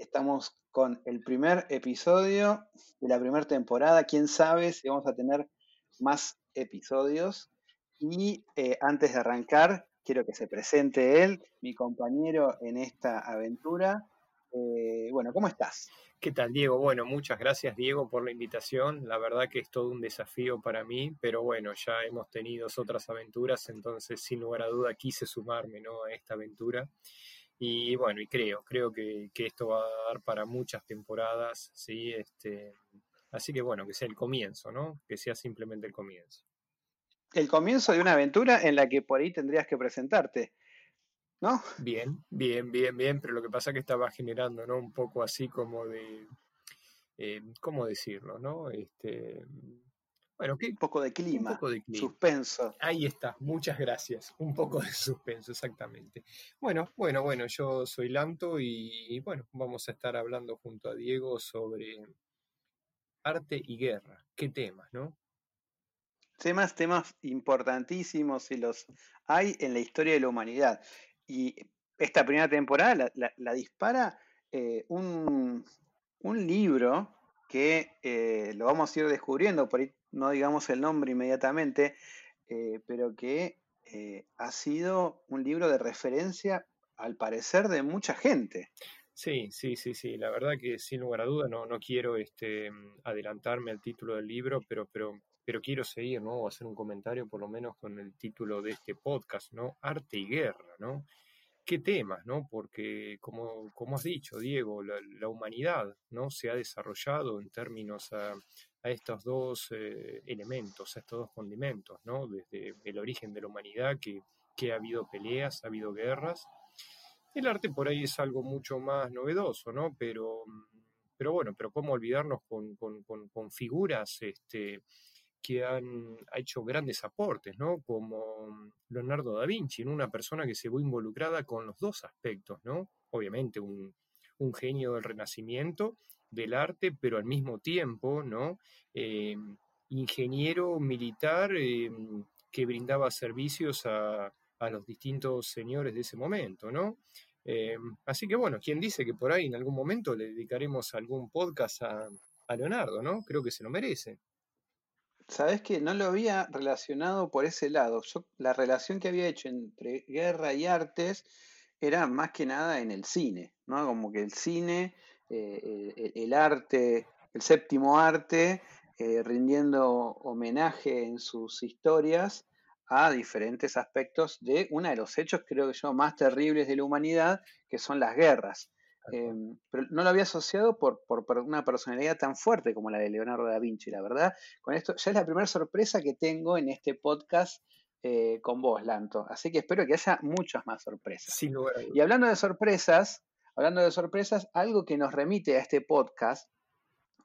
Estamos con el primer episodio de la primera temporada. Quién sabe si vamos a tener más episodios. Y eh, antes de arrancar, quiero que se presente él, mi compañero en esta aventura. Eh, bueno, ¿cómo estás? ¿Qué tal, Diego? Bueno, muchas gracias, Diego, por la invitación. La verdad que es todo un desafío para mí, pero bueno, ya hemos tenido otras aventuras, entonces sin lugar a duda quise sumarme ¿no? a esta aventura. Y bueno, y creo, creo que, que, esto va a dar para muchas temporadas, ¿sí? Este, así que bueno, que sea el comienzo, ¿no? Que sea simplemente el comienzo. El comienzo de una aventura en la que por ahí tendrías que presentarte, ¿no? Bien, bien, bien, bien, pero lo que pasa es que estaba generando, ¿no? Un poco así como de, eh, ¿cómo decirlo, no? Este, bueno, ¿qué? un poco de clima, un poco de clima. suspenso. Ahí está, muchas gracias. Un poco de suspenso, exactamente. Bueno, bueno, bueno, yo soy Lanto y, bueno, vamos a estar hablando junto a Diego sobre arte y guerra. ¿Qué temas, no? Temas, temas importantísimos y los hay en la historia de la humanidad. Y esta primera temporada la, dispara eh, un, libro que eh, lo vamos a ir descubriendo, por ahí no digamos el nombre inmediatamente, eh, pero que eh, ha sido un libro de referencia, al parecer, de mucha gente. Sí, sí, sí, sí. La verdad que sin lugar a duda no, no quiero este, adelantarme al título del libro, pero, pero, pero quiero seguir, ¿no? O hacer un comentario por lo menos con el título de este podcast, ¿no? Arte y guerra, ¿no? ¿Qué temas, no? Porque, como, como has dicho, Diego, la, humanidad, ¿no? Se ha desarrollado en términos a estos dos eh, elementos, a estos dos condimentos, ¿no? Desde el origen de la humanidad, que, que, ha habido peleas, ha habido guerras. El arte por ahí es algo mucho más novedoso, ¿no? Pero, pero bueno, pero cómo olvidarnos con, con, con, figuras este, que han hecho grandes aportes, ¿no? Como Leonardo da Vinci, una persona que se vio involucrada con los dos aspectos, ¿no? Obviamente un, un genio del Renacimiento del arte, pero al mismo tiempo, ¿no? Eh, ingeniero militar eh, que brindaba servicios a, los distintos señores de ese momento, ¿no? Eh, así que bueno, quien dice que por ahí en algún momento le dedicaremos algún podcast a, a Leonardo, ¿no? Creo que se lo merece. Sabes que no lo había relacionado por ese lado. Yo, la relación que había hecho entre guerra y artes era más que nada en el cine, ¿no? Como que el cine eh, el, arte, el séptimo arte, eh, rindiendo homenaje en sus historias a diferentes aspectos de uno de los hechos, creo que yo, más terribles de la humanidad, que son las guerras. Em, pero no lo había asociado por, una personalidad tan fuerte como la de Leonardo da Vinci, la verdad. Con esto ya es la primera sorpresa que tengo en este podcast eh, con vos, Lanto. Así que espero que haya muchas más sorpresas. y hablando de sorpresas, hablando de sorpresas, algo que nos remite a este podcast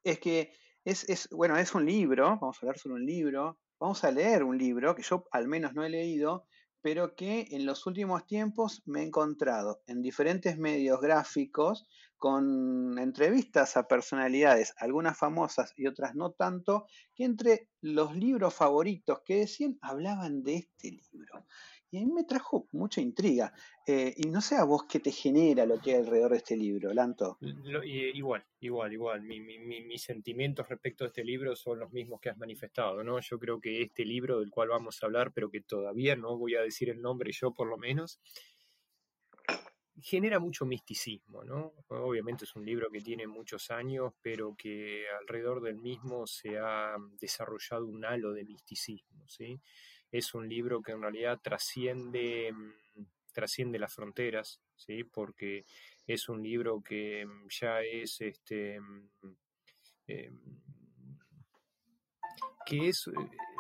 es que es, bueno, es un libro, vamos a hablar sobre un libro, vamos a leer un libro que yo al menos no he leído, pero que en los últimos tiempos me he encontrado en diferentes medios gráficos con entrevistas a personalidades, algunas famosas y otras no tanto, que entre los libros favoritos que decían hablaban de este libro. Y a mí me trajo mucha intriga. Eh, y no sé a vos qué te genera lo que hay alrededor de este libro, Lanto. igual, igual, igual. mis sentimientos respecto a este libro son los mismos que has manifestado, ¿no? Yo creo que este libro del cual vamos a hablar, pero que todavía no voy a decir el nombre yo por lo menos, genera mucho misticismo, ¿no? Obviamente es un libro que tiene muchos años, pero que alrededor del mismo se ha desarrollado un halo de misticismo, ¿sí? Es un libro que en realidad trasciende, mm, trasciende las fronteras, ¿sí? Porque es un libro que mm, ya es este mm, em, que es, eh,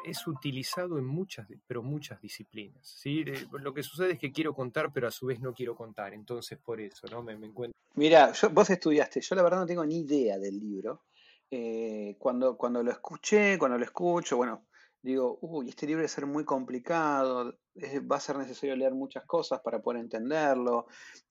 es utilizado en muchas, pero muchas disciplinas. ¿sí? Lo que sucede es que quiero contar, pero a su vez no quiero contar, entonces por eso ¿no? me, encuentro. Mira, vos estudiaste, yo la verdad no tengo ni idea del libro. Eh, cuando, cuando lo escuché, cuando lo escucho, bueno, digo, uy, este libro va a ser muy complicado, va a ser necesario leer muchas cosas para poder entenderlo,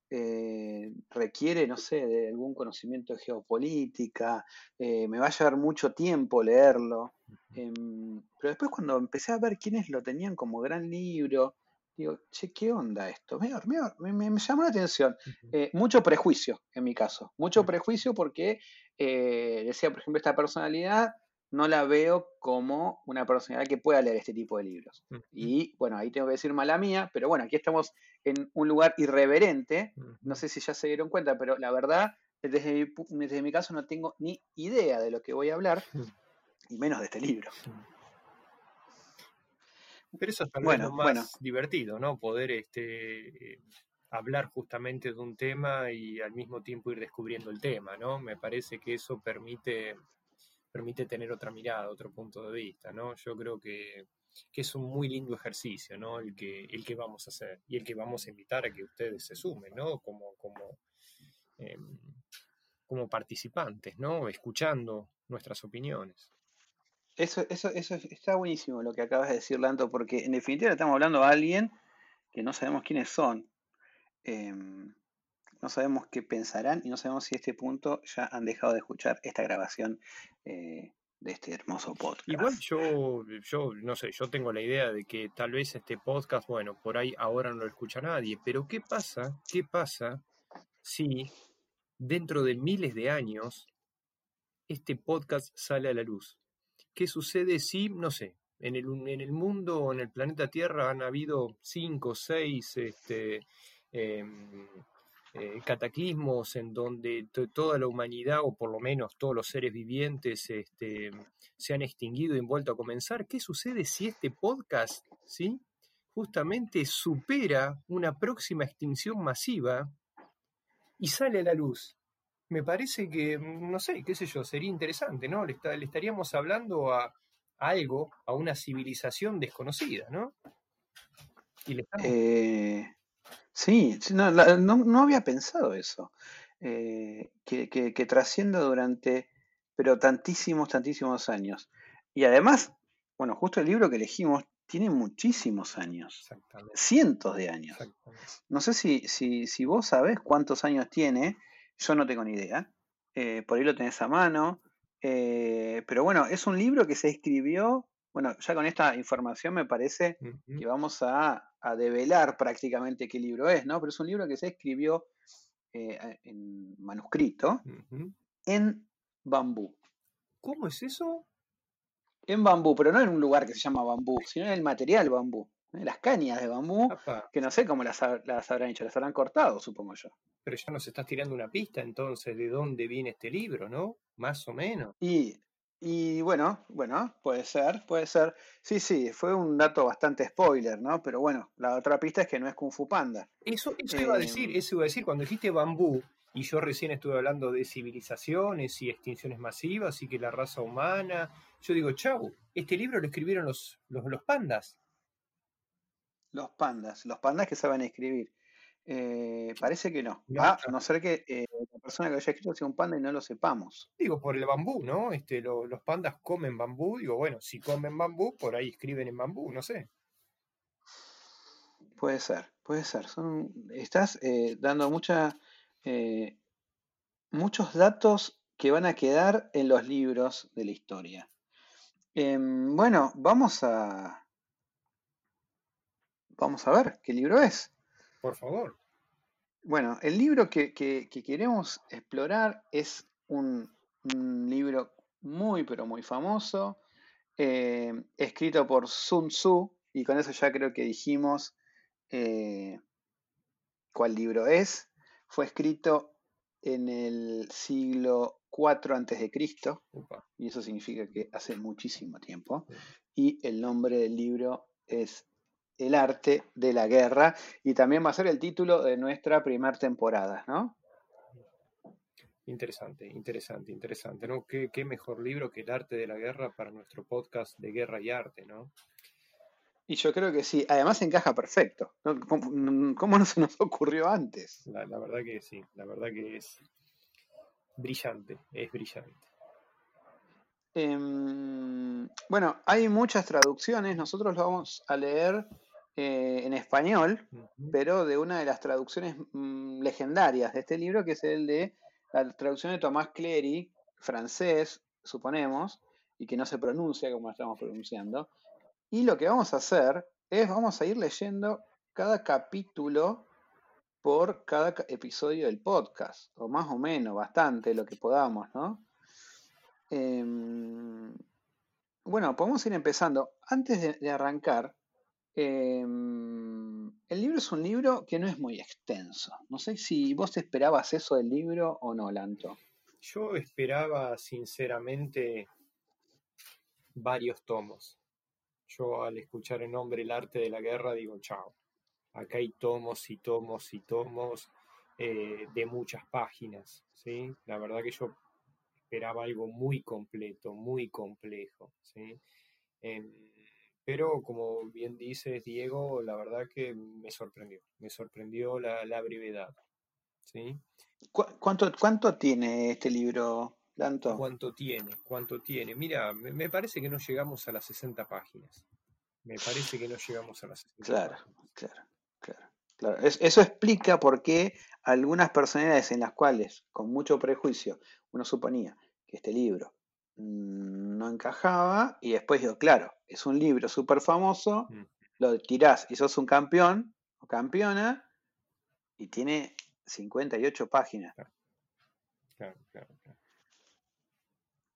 eh, requiere, no sé, de algún conocimiento de geopolítica, eh, me va a llevar mucho tiempo leerlo. Em, pero después cuando empecé a ver quiénes lo tenían como gran libro, digo, che, ¿qué onda esto? Me, me, llamó la atención. Eh, mucho prejuicio, en mi caso. Mucho prejuicio porque decía, por ejemplo, esta personalidad no la veo como una personalidad que pueda leer este tipo de libros. Y bueno, ahí tengo que decir mala mía, pero bueno, aquí estamos en un lugar irreverente. No sé si ya se dieron cuenta, pero la verdad, desde mi, desde mi caso no tengo ni idea de lo que voy a hablar, y menos de este libro. Pero eso es también lo más divertido, ¿no? Poder este, hablar justamente de un tema y al mismo tiempo ir descubriendo el tema, ¿no? Me parece que eso permite permite tener otra mirada, otro punto de vista, ¿no? Yo creo que, es un muy lindo ejercicio, ¿no? El que, el que vamos a hacer y el que vamos a invitar a que ustedes se sumen, ¿no? Como, como, em, como participantes, ¿no? Escuchando nuestras opiniones. Eso, eso, eso está buenísimo lo que acabas de decir, Lanto, porque en definitiva estamos hablando a alguien que no sabemos quiénes son. Em, no sabemos qué pensarán y no sabemos si a este punto ya han dejado de escuchar esta grabación eh, de este hermoso podcast. Igual yo, yo, no sé, yo tengo la idea de que tal vez este podcast, bueno, por ahí ahora no lo escucha nadie, pero ¿qué pasa? ¿Qué pasa si dentro de miles de años este podcast sale a la luz? ¿Qué sucede si, no sé, en el, en el mundo o en el planeta Tierra han habido cinco, seis, este, em, eh, cataclismos en donde toda la humanidad, o por lo menos todos los seres vivientes, este, se han extinguido y vuelto a comenzar. ¿Qué sucede si este podcast, ¿sí? justamente supera una próxima extinción masiva y sale a la luz? Me parece que, no sé, qué sé yo, sería interesante, ¿no? Le, estaríamos hablando a, algo, a una civilización desconocida, ¿no? Y le eh, Sí, no, no, había pensado eso. Eh, que, que, trascienda durante, pero tantísimos, tantísimos años. Y además, bueno, justo el libro que elegimos tiene muchísimos años, cientos de años. No sé si, si, si, vos sabés cuántos años tiene, yo no tengo ni idea. Eh, por ahí lo tenés a mano. Eh, pero bueno, es un libro que se escribió bueno, ya con esta información me parece que vamos a, develar prácticamente qué libro es, ¿no? Pero es un libro que se escribió eh, en manuscrito en bambú. ¿Cómo es eso? En bambú, pero no en un lugar que se llama bambú, sino en el material bambú. ¿eh? Las cañas de bambú, que no sé cómo las, las, habrán hecho, las habrán cortado, supongo yo. Pero ya nos estás tirando una pista entonces de dónde viene este libro, ¿no? Más o menos. Y y bueno, bueno, puede ser, puede ser. Sí, sí, fue un dato bastante spoiler, ¿no? Pero bueno, la otra pista es que no es Kung Fu Panda. Eso, iba a decir, em, eso iba a decir, cuando dijiste bambú, y yo recién estuve hablando de civilizaciones y extinciones masivas y que la raza humana, yo digo, chau, este libro lo escribieron los, los, los pandas. Los pandas, los pandas que saben escribir. Eh, parece que no. a no ser que eh, persona que haya escrito sea un panda y no lo sepamos. Digo, por el bambú, ¿no? Este, los pandas comen bambú. Digo, bueno, si comen bambú, por ahí escriben en bambú, no sé. Puede ser, puede ser. Son, estás eh, dando mucha, muchos datos que van a quedar en los libros de la historia. Em, bueno, vamos a, vamos a ver qué libro es. Por favor. Bueno, el libro que, queremos explorar es un, libro muy, pero muy famoso, eh, escrito por Sun Tzu, y con eso ya creo que dijimos eh, cuál libro es. Fue escrito en el siglo IV Cristo, y eso significa que hace muchísimo tiempo. Y el nombre del libro es El arte de la guerra, y también va a ser el título de nuestra primera temporada, ¿no? Interesante, interesante, interesante, ¿no? ¿Qué, ¿Qué, mejor libro que El arte de la guerra para nuestro podcast de guerra y arte, ¿no? Y yo creo que sí, además encaja perfecto. ¿Cómo, no se nos ocurrió antes? La, verdad que sí, la verdad que es brillante, es brillante. Em, bueno, hay muchas traducciones, nosotros lo vamos a leer eh, en español, pero de una de las traducciones mm, legendarias de este libro, que es el de la traducción de Tomás Clery, francés, suponemos, y que no se pronuncia como estamos pronunciando, y lo que vamos a hacer es, vamos a ir leyendo cada capítulo por cada episodio del podcast, o más o menos, bastante lo que podamos, ¿no? Em, bueno, podemos ir empezando. Antes de, arrancar, em, el libro es un libro que no es muy extenso. No sé si vos esperabas eso del libro o no, Lanto. Yo esperaba, sinceramente, varios tomos. Yo al escuchar el nombre El arte de la guerra digo, chao, acá hay tomos y tomos y tomos eh, de muchas páginas, ¿sí? La verdad que yo esperaba algo muy completo, muy complejo, ¿sí? Em, pero como bien dices, Diego, la verdad que me sorprendió, me sorprendió la, la brevedad, ¿sí? ¿Cuánto, ¿Cuánto tiene este libro, ¿Cuánto tiene? ¿Cuánto tiene? Mira, me, parece que no llegamos a las 60 páginas. Me parece que no llegamos a las 60 claro, Claro, claro, claro. eso explica por qué algunas personalidades en las cuales, con mucho prejuicio, uno suponía este libro mm, no encajaba, y después digo, claro, es un libro súper famoso, mm. lo tirás y sos un campeón o campeona, y tiene 58 páginas. claro, claro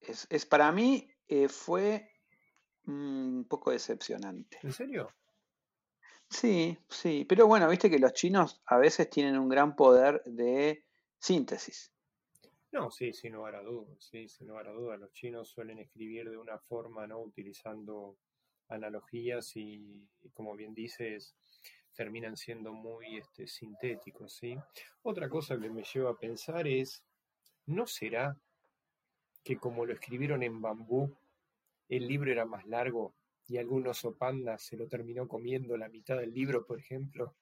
es, para mí eh, fue un poco decepcionante. ¿En serio? Sí, sí, pero bueno, viste que los chinos a veces tienen un gran poder de síntesis. No, sí, sin lugar a dudas, sí, sin lugar a dudas. Los chinos suelen escribir de una forma, ¿no? Utilizando analogías y, como bien dices, terminan siendo muy este, sintéticos, ¿sí? Otra cosa que me lleva a pensar es, ¿no será que como lo escribieron en bambú, el libro era más largo y algún oso panda se lo terminó comiendo la mitad del libro, por ejemplo.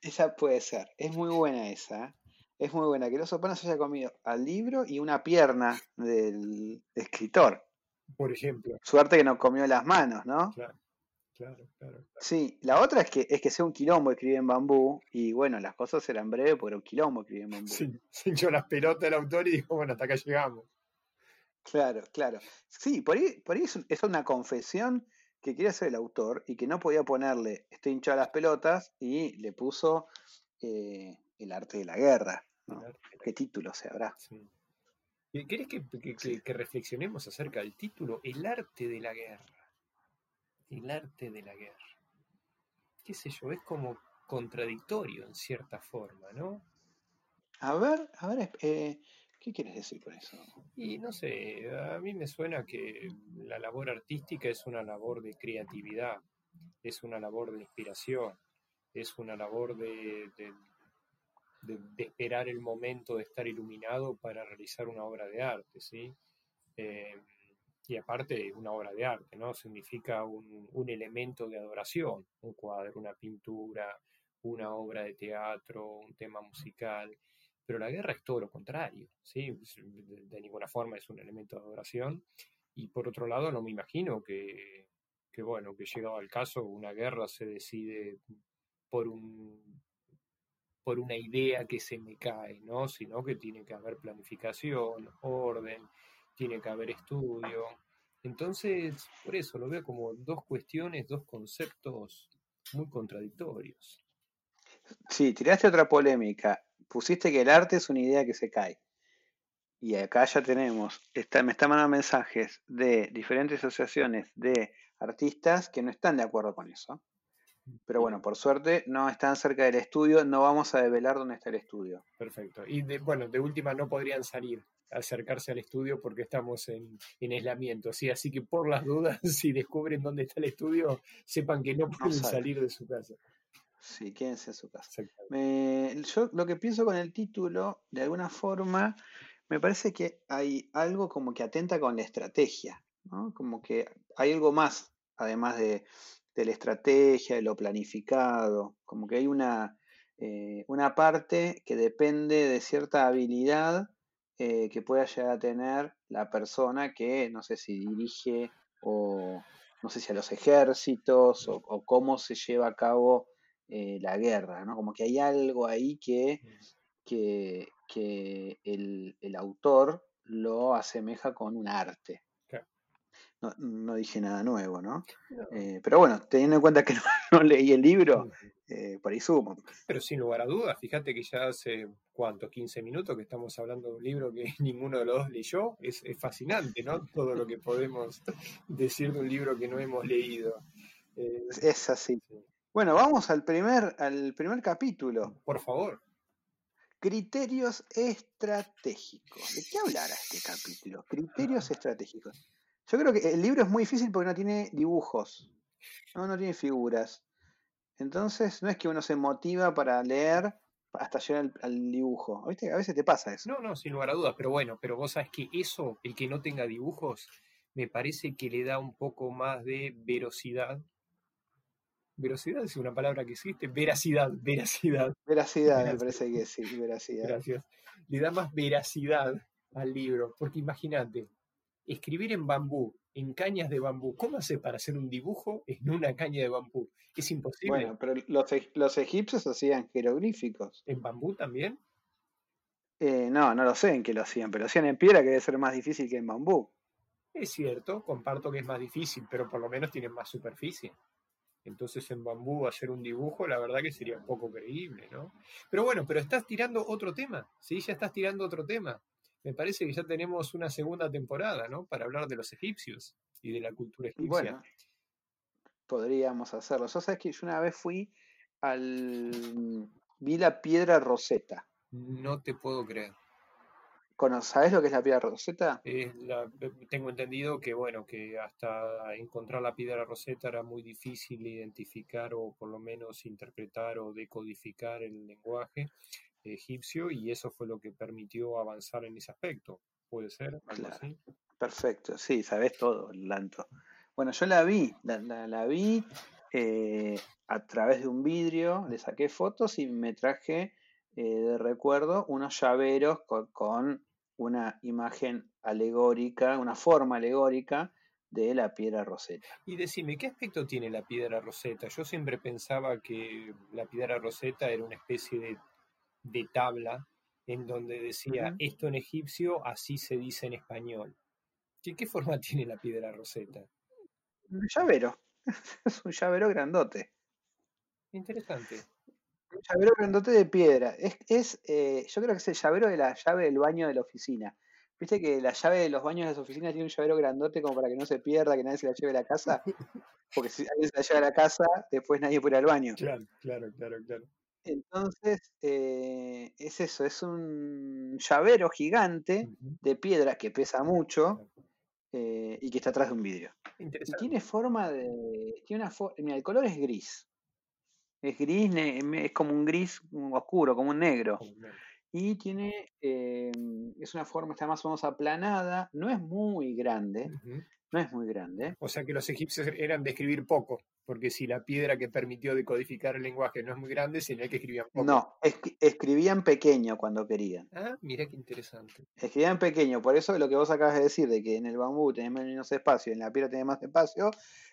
Esa puede ser, es muy buena esa. Es muy buena que el oso se haya comido al libro y una pierna del escritor. Por ejemplo. Suerte que no comió las manos, ¿no? Claro. Claro, claro, Sí, la otra es que es que sea un quilombo escribir en bambú y bueno, las cosas eran breves era un quilombo escribir en bambú. Sí, se hinchó las pelotas el autor y dijo, bueno, hasta acá llegamos. Claro, claro. Sí, por ahí, por ahí es, una confesión que quiere hacer el autor y que no podía ponerle estoy hinchado las pelotas y le puso eh, el arte de la guerra. ¿Qué título se habrá? ¿Querés que, que, reflexionemos acerca del título? El arte de la guerra. El arte de la guerra. ¿Qué sé yo? Es como contradictorio en cierta forma, ¿no? A ver, a ver, eh, ¿Qué quieres decir con eso? Y no sé, a mí me suena que la labor artística es una labor de creatividad, es una labor de inspiración, es una labor de, de, esperar el momento de estar iluminado para realizar una obra de arte, ¿sí? Eh, y aparte, una obra de arte, ¿no? Significa un, un elemento de adoración, un cuadro, una pintura, una obra de teatro, un tema musical pero la guerra es todo lo contrario, ¿sí? de, ninguna forma es un elemento de adoración. Y por otro lado, no me imagino que, que, bueno, que llegado al caso, una guerra se decide por un por una idea que se me cae, ¿no? Sino que tiene que haber planificación, orden, tiene que haber estudio. Entonces, por eso lo veo como dos cuestiones, dos conceptos muy contradictorios. Sí, tiraste otra polémica. Pusiste que el arte es una idea que se cae. Y acá ya tenemos, me están mandando mensajes de diferentes asociaciones de artistas que no están de acuerdo con eso. Pero bueno, por suerte no están cerca del estudio, no vamos a develar dónde está el estudio. Perfecto. Y de, bueno, de última no podrían salir, acercarse al estudio porque estamos en, aislamiento. ¿sí? Así que por las dudas, si descubren dónde está el estudio, sepan que no pueden salir de su casa. Sí, quédense en su casa. yo lo que pienso con el título, de alguna forma, me parece que hay algo como que atenta con la estrategia, ¿no? Como que hay algo más, además de, de la estrategia, de lo planificado, como que hay una, eh, una parte que depende de cierta habilidad eh, que pueda llegar a tener la persona que, no sé si dirige o no sé si a los ejércitos o, cómo se lleva a cabo eh, la guerra, ¿no? Como que hay algo ahí que, que, el, el, autor lo asemeja con un arte no, dije nada nuevo, ¿no? Eh, pero bueno, teniendo en cuenta que no, leí el libro, eh, por ahí sumo. Pero sin lugar a dudas, fíjate que ya hace, ¿cuánto? 15 minutos que estamos hablando de un libro que ninguno de los dos leyó. Es, fascinante, ¿no? Todo lo que podemos decir de un libro que no hemos leído. Eh, es así. Bueno, vamos al primer, al primer capítulo. Por favor. Criterios estratégicos. ¿De qué hablará este capítulo? Criterios estratégicos. Yo creo que el libro es muy difícil porque no tiene dibujos, no, no tiene figuras. Entonces, no es que uno se motiva para leer hasta llegar al, dibujo. ¿Viste? A veces te pasa eso. No, no, sin lugar a dudas, pero bueno, pero vos sabes que eso, el que no tenga dibujos, me parece que le da un poco más de verosidad. Verosidad es una palabra que existe. Veracidad, veracidad. Veracidad, me parece que sí, veracidad. Gracias. Le da más veracidad al libro, porque imagínate, escribir en bambú, en cañas de bambú. ¿Cómo hace para hacer un dibujo en una caña de bambú? Es imposible. Bueno, pero los, e, los egipcios hacían jeroglíficos. ¿En bambú también? Eh, no, no lo sé en qué lo hacían, pero lo hacían en piedra que debe ser más difícil que en bambú. Es cierto, comparto que es más difícil, pero por lo menos tienen más superficie. Entonces en bambú hacer un dibujo, la verdad que sería un poco creíble, ¿no? Pero bueno, pero estás tirando otro tema, ¿sí? Ya estás tirando otro tema me parece que ya tenemos una segunda temporada, ¿no? Para hablar de los egipcios y de la cultura egipcia. Bueno, podríamos hacerlo. ¿Sabes sabes que yo una vez fui al... vi la piedra Rosetta. No te puedo creer. ¿Sabes lo que es la piedra Rosetta? tengo entendido que, bueno, que hasta encontrar la piedra Rosetta era muy difícil identificar o por lo menos interpretar o decodificar el lenguaje egipcio y eso fue lo que permitió avanzar en ese aspecto. ¿Puede ser? Perfecto, sí, sabes todo, Lanto. Bueno, yo la vi, la, vi eh, a través de un vidrio, le saqué fotos y me traje eh, de recuerdo unos llaveros con, una imagen alegórica, una forma alegórica de la piedra roseta. Y decime, ¿qué aspecto tiene la piedra roseta? Yo siempre pensaba que la piedra roseta era una especie de de tabla en donde decía esto en egipcio, así se dice en español. ¿Qué, qué forma tiene la piedra roseta? Un llavero. es un llavero grandote. Interesante. Un llavero grandote de piedra. Es, es eh, yo creo que es el llavero de la llave del baño de la oficina. ¿Viste que la llave de los baños de las oficinas tiene un llavero grandote como para que no se pierda, que nadie se la lleve a la casa? Porque si alguien se la lleva a la casa, después nadie puede ir al baño. Claro, claro, claro, claro. Entonces, eh, es eso, es un llavero gigante de piedra que pesa mucho eh, y que está atrás de un vidrio. Y tiene forma de. Tiene una mira, el color es gris. Es gris, es como un gris oscuro, como un negro. Y tiene. Eh, es una forma, está más o menos aplanada, no es muy grande. No es muy grande. O sea que los egipcios eran de escribir poco porque si la piedra que permitió decodificar el lenguaje no es muy grande, sería que escribían poco. No, escribían pequeño cuando querían. Ah, mira qué interesante. Escribían pequeño, por eso lo que vos acabas de decir, de que en el bambú tenés menos espacio y en la piedra tenés más espacio,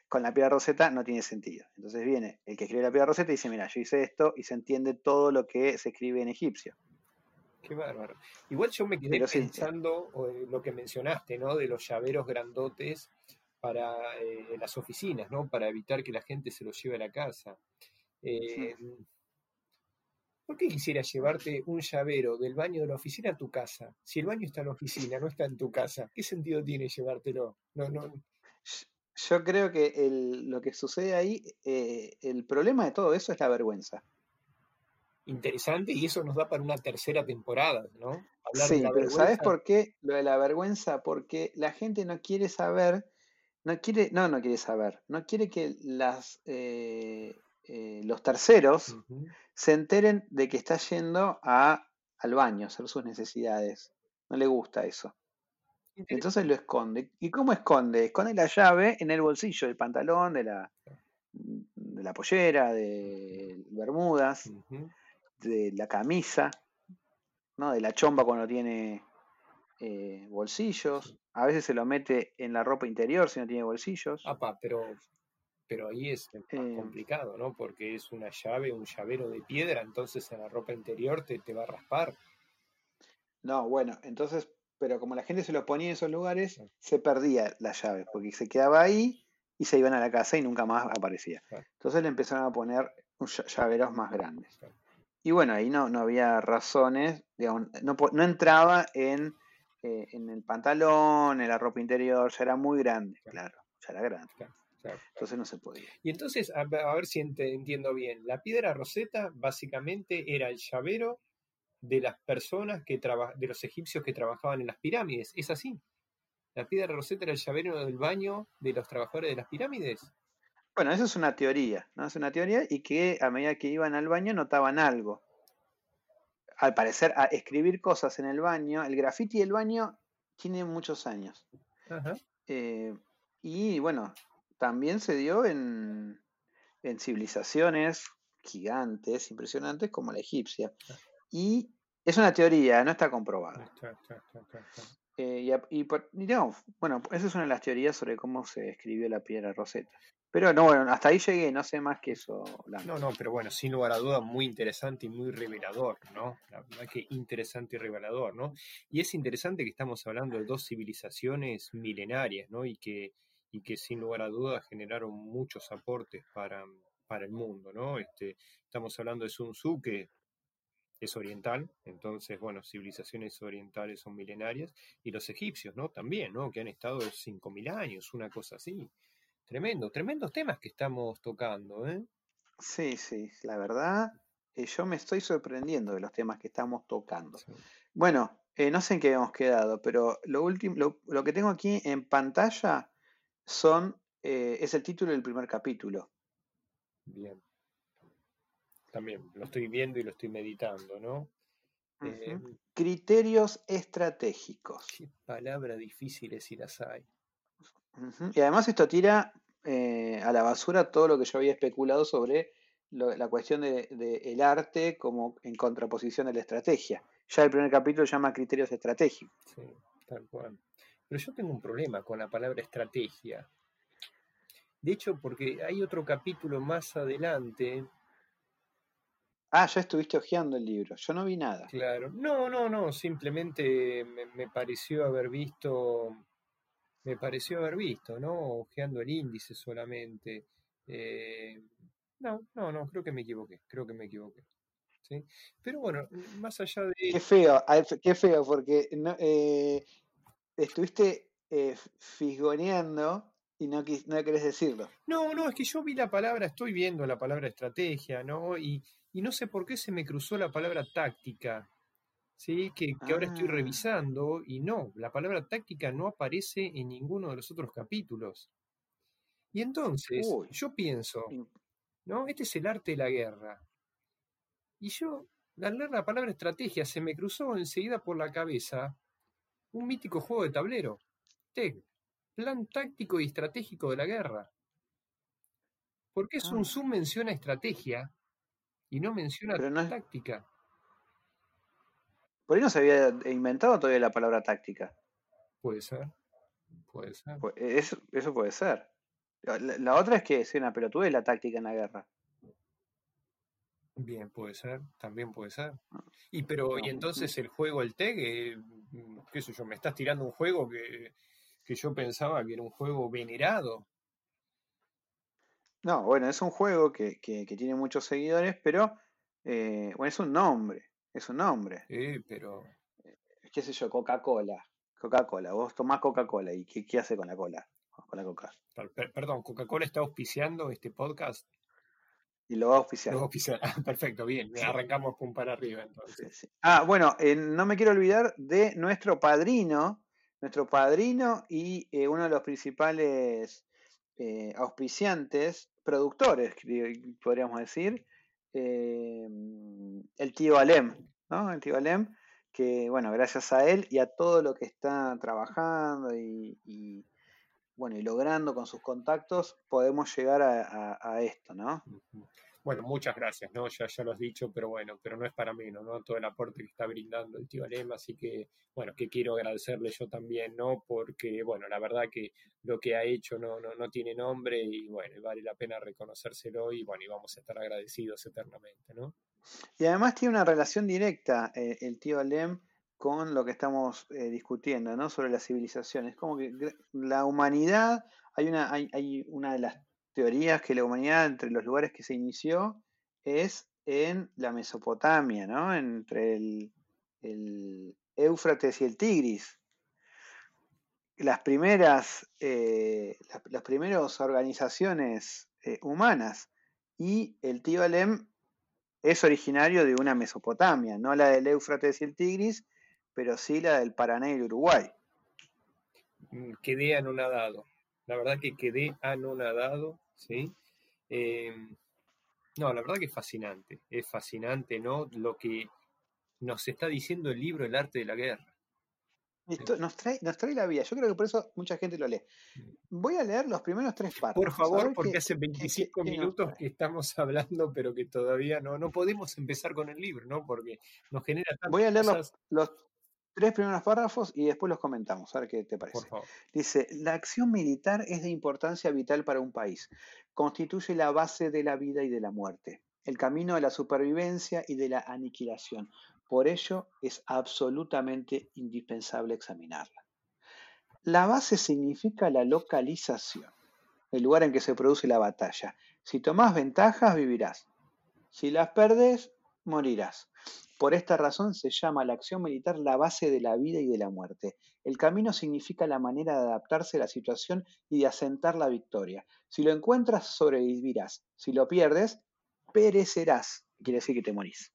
con la piedra roseta no tiene sentido. Entonces viene el que escribe la piedra roseta y dice, mira, yo hice esto y se entiende todo lo que se escribe en egipcio. Qué bárbaro. Igual yo me quedé pensando lo que mencionaste, ¿no? De los llaveros grandotes para eh, las oficinas, ¿no? Para evitar que la gente se lo lleve a la casa. Eh, ¿Por qué quisieras llevarte un llavero del baño de la oficina a tu casa? Si el baño está en la oficina, no está en tu casa, ¿qué sentido tiene llevártelo? No, no. Yo creo que lo que sucede ahí, eh, el problema de todo eso es la vergüenza. Interesante, y eso nos da para una tercera temporada, ¿no? sí, pero ¿sabes por qué lo de la vergüenza? Porque la gente no quiere saber, no quiere, no, no quiere saber, no quiere que las eh, eh, los terceros se enteren de que está yendo a, al baño a hacer sus necesidades. No le gusta eso. Entonces lo esconde. ¿Y cómo esconde? Esconde la llave en el bolsillo del pantalón, de la, de la pollera, de Bermudas, de la camisa, ¿no? de la chomba cuando tiene eh, bolsillos. A veces se lo mete en la ropa interior si no tiene bolsillos. pero pero ahí es más eh, complicado, ¿no? Porque es una llave, un llavero de piedra, entonces en la ropa interior te, te va a raspar. No, bueno, entonces, pero como la gente se lo ponía en esos lugares, se perdía la llave, porque se quedaba ahí y se iban a la casa y nunca más aparecía. Entonces le empezaron a poner llaveros más grandes. Y bueno, ahí no, no había razones, digamos, no, no entraba en, eh, en el pantalón, en la ropa interior, ya era muy grande, claro, ya era grande. Entonces no se podía. Y entonces, a, ver si entiendo bien, la piedra roseta básicamente era el llavero de las personas que de los egipcios que trabajaban en las pirámides. ¿Es así? ¿La piedra roseta era el llavero del baño de los trabajadores de las pirámides? Bueno, eso es una teoría, ¿no? Es una teoría y que a medida que iban al baño notaban algo. Al parecer, a escribir cosas en el baño, el graffiti del baño tiene muchos años. Eh, y bueno, también se dio en, civilizaciones gigantes, impresionantes, como la egipcia. Y es una teoría, no está comprobada. Eh, y, digamos, bueno, esa es una de las teorías sobre cómo se escribió la piedra roseta. Pero no, bueno, hasta ahí llegué, no sé más que eso. No, no, pero bueno, sin lugar a dudas, muy interesante y muy revelador, ¿no? La verdad que interesante y revelador, ¿no? Y es interesante que estamos hablando de dos civilizaciones milenarias, ¿no? Y que y que sin lugar a dudas generaron muchos aportes para, para el mundo, ¿no? Este, estamos hablando de Sun Tzu, que es oriental, entonces, bueno, civilizaciones orientales son milenarias, y los egipcios, ¿no? También, ¿no? Que han estado 5.000 años, una cosa así. Tremendo, tremendos temas que estamos tocando, ¿eh? Sí, sí, la verdad, eh, yo me estoy sorprendiendo de los temas que estamos tocando. Bueno, eh, no sé en qué hemos quedado, pero lo, último, lo, lo que tengo aquí en pantalla son, eh, es el título del primer capítulo. Bien. También lo estoy viendo y lo estoy meditando, ¿no? Eh, Criterios estratégicos. Qué palabras difíciles si las hay. Y además esto tira eh, a la basura todo lo que yo había especulado sobre la cuestión del de, el arte como en contraposición a la estrategia. Ya el primer capítulo llama Criterios estratégicos. Sí, tal cual. Pero yo tengo un problema con la palabra estrategia. De hecho, porque hay otro capítulo más adelante. Ah, ya estuviste hojeando el libro. Yo no vi nada. Claro. No, no, no. Simplemente me, pareció haber visto. Me pareció haber visto, ¿no? Hojeando el índice solamente. Eh, no, no, no. Creo que me equivoqué. Creo que me equivoqué. ¿Sí? Pero bueno, más allá de. Qué feo, qué feo, porque no, eh, estuviste eh, fisgoneando y no, no querés decirlo. No, no, es que yo vi la palabra, estoy viendo la palabra estrategia, ¿no? Y, no sé por qué se me cruzó la palabra táctica, ¿sí? Que, ahora estoy ah. revisando y no, la palabra táctica no aparece en ninguno de los otros capítulos. Y entonces, yo pienso, ¿no? Este es el arte de la guerra. Y yo, al leer la palabra estrategia, se me cruzó enseguida por la cabeza un mítico juego de tablero. TEG, plan táctico y estratégico de la guerra. ¿Por qué Sun Tzu menciona estrategia y no menciona táctica? Por ahí no se había inventado todavía la palabra táctica. Puede ser. Puede ser. Eso, eso puede ser. La, otra es que es una pelotudez la táctica en la guerra. Bien, puede ser, también puede ser. Ah. Y pero, y entonces el juego, el TEG, eh, qué sé yo, me estás tirando un juego que, que yo pensaba que era un juego venerado. No, bueno, es un juego que, que, tiene muchos seguidores, pero eh, bueno, es un nombre, es un nombre. Sí, pero... Eh, ¿Qué sé yo? Coca-Cola. Coca-Cola, vos tomás Coca-Cola y ¿qué, ¿qué, hace con la cola? Con la coca. Perdón, ¿Coca-Cola está auspiciando este podcast? Y lo va a auspiciar. Lo va a auspiciar. Ah, perfecto, bien. Arrancamos con para arriba entonces. Ah, bueno, eh, no me quiero olvidar de nuestro padrino, nuestro padrino y eh, uno de los principales eh, auspiciantes, productores, podríamos decir, el tío Alem, ¿no? El tío Alem, que bueno, gracias a él y a todo lo que está trabajando y, bueno, y logrando con sus contactos, podemos llegar a esto, ¿no? Bueno, muchas gracias, ¿no? Ya, ya lo has dicho, pero bueno, pero no es para menos, ¿no? Todo el aporte que está brindando el tío Alema, así que, bueno, que quiero agradecerle yo también, ¿no? Porque, bueno, la verdad que lo que ha hecho no, no, no tiene nombre y, bueno, vale la pena reconocérselo y, bueno, y vamos a estar agradecidos eternamente, ¿no? Y además tiene una relación directa eh, el tío Alem con lo que estamos eh, discutiendo, ¿no? Sobre las civilizaciones. Como que la humanidad, hay una, hay, hay una de las teorías que la humanidad entre los lugares que se inició es en la Mesopotamia, ¿no? Entre el, Éufrates y el Tigris. Las primeras, eh, las, primeras organizaciones eh, humanas y el tío Alem es originario de una Mesopotamia, no la del Éufrates y el Tigris, pero sí la del Paraná y el Uruguay. Mm, quedé anonadado, la verdad que quedé anonadado ¿sí? Em, no, la verdad que es fascinante, es fascinante, ¿no? Lo que nos está diciendo el libro El arte de la guerra. Esto nos trae, nos trae la vida. Yo creo que por eso mucha gente lo lee. Mm. Voy a leer los primeros tres párrafos. Por favor, porque hace 25 minutos que estamos hablando, pero que todavía no, no podemos empezar con el libro, ¿no? Porque nos genera tantas Voy a leer los, tres primeros párrafos y después los comentamos, a ver qué te parece. Dice, la acción militar es de importancia vital para un país. Constituye la base de la vida y de la muerte, el camino de la supervivencia y de la aniquilación. Por ello es absolutamente indispensable examinarla. La base significa la localización, el lugar en que se produce la batalla. Si tomas ventajas, vivirás. Si las perdes, morirás. Por esta razón se llama la acción militar la base de la vida y de la muerte. El camino significa la manera de adaptarse a la situación y de asentar la victoria. Si lo encuentras, sobrevivirás. Si lo pierdes, perecerás. Quiere decir que te morís.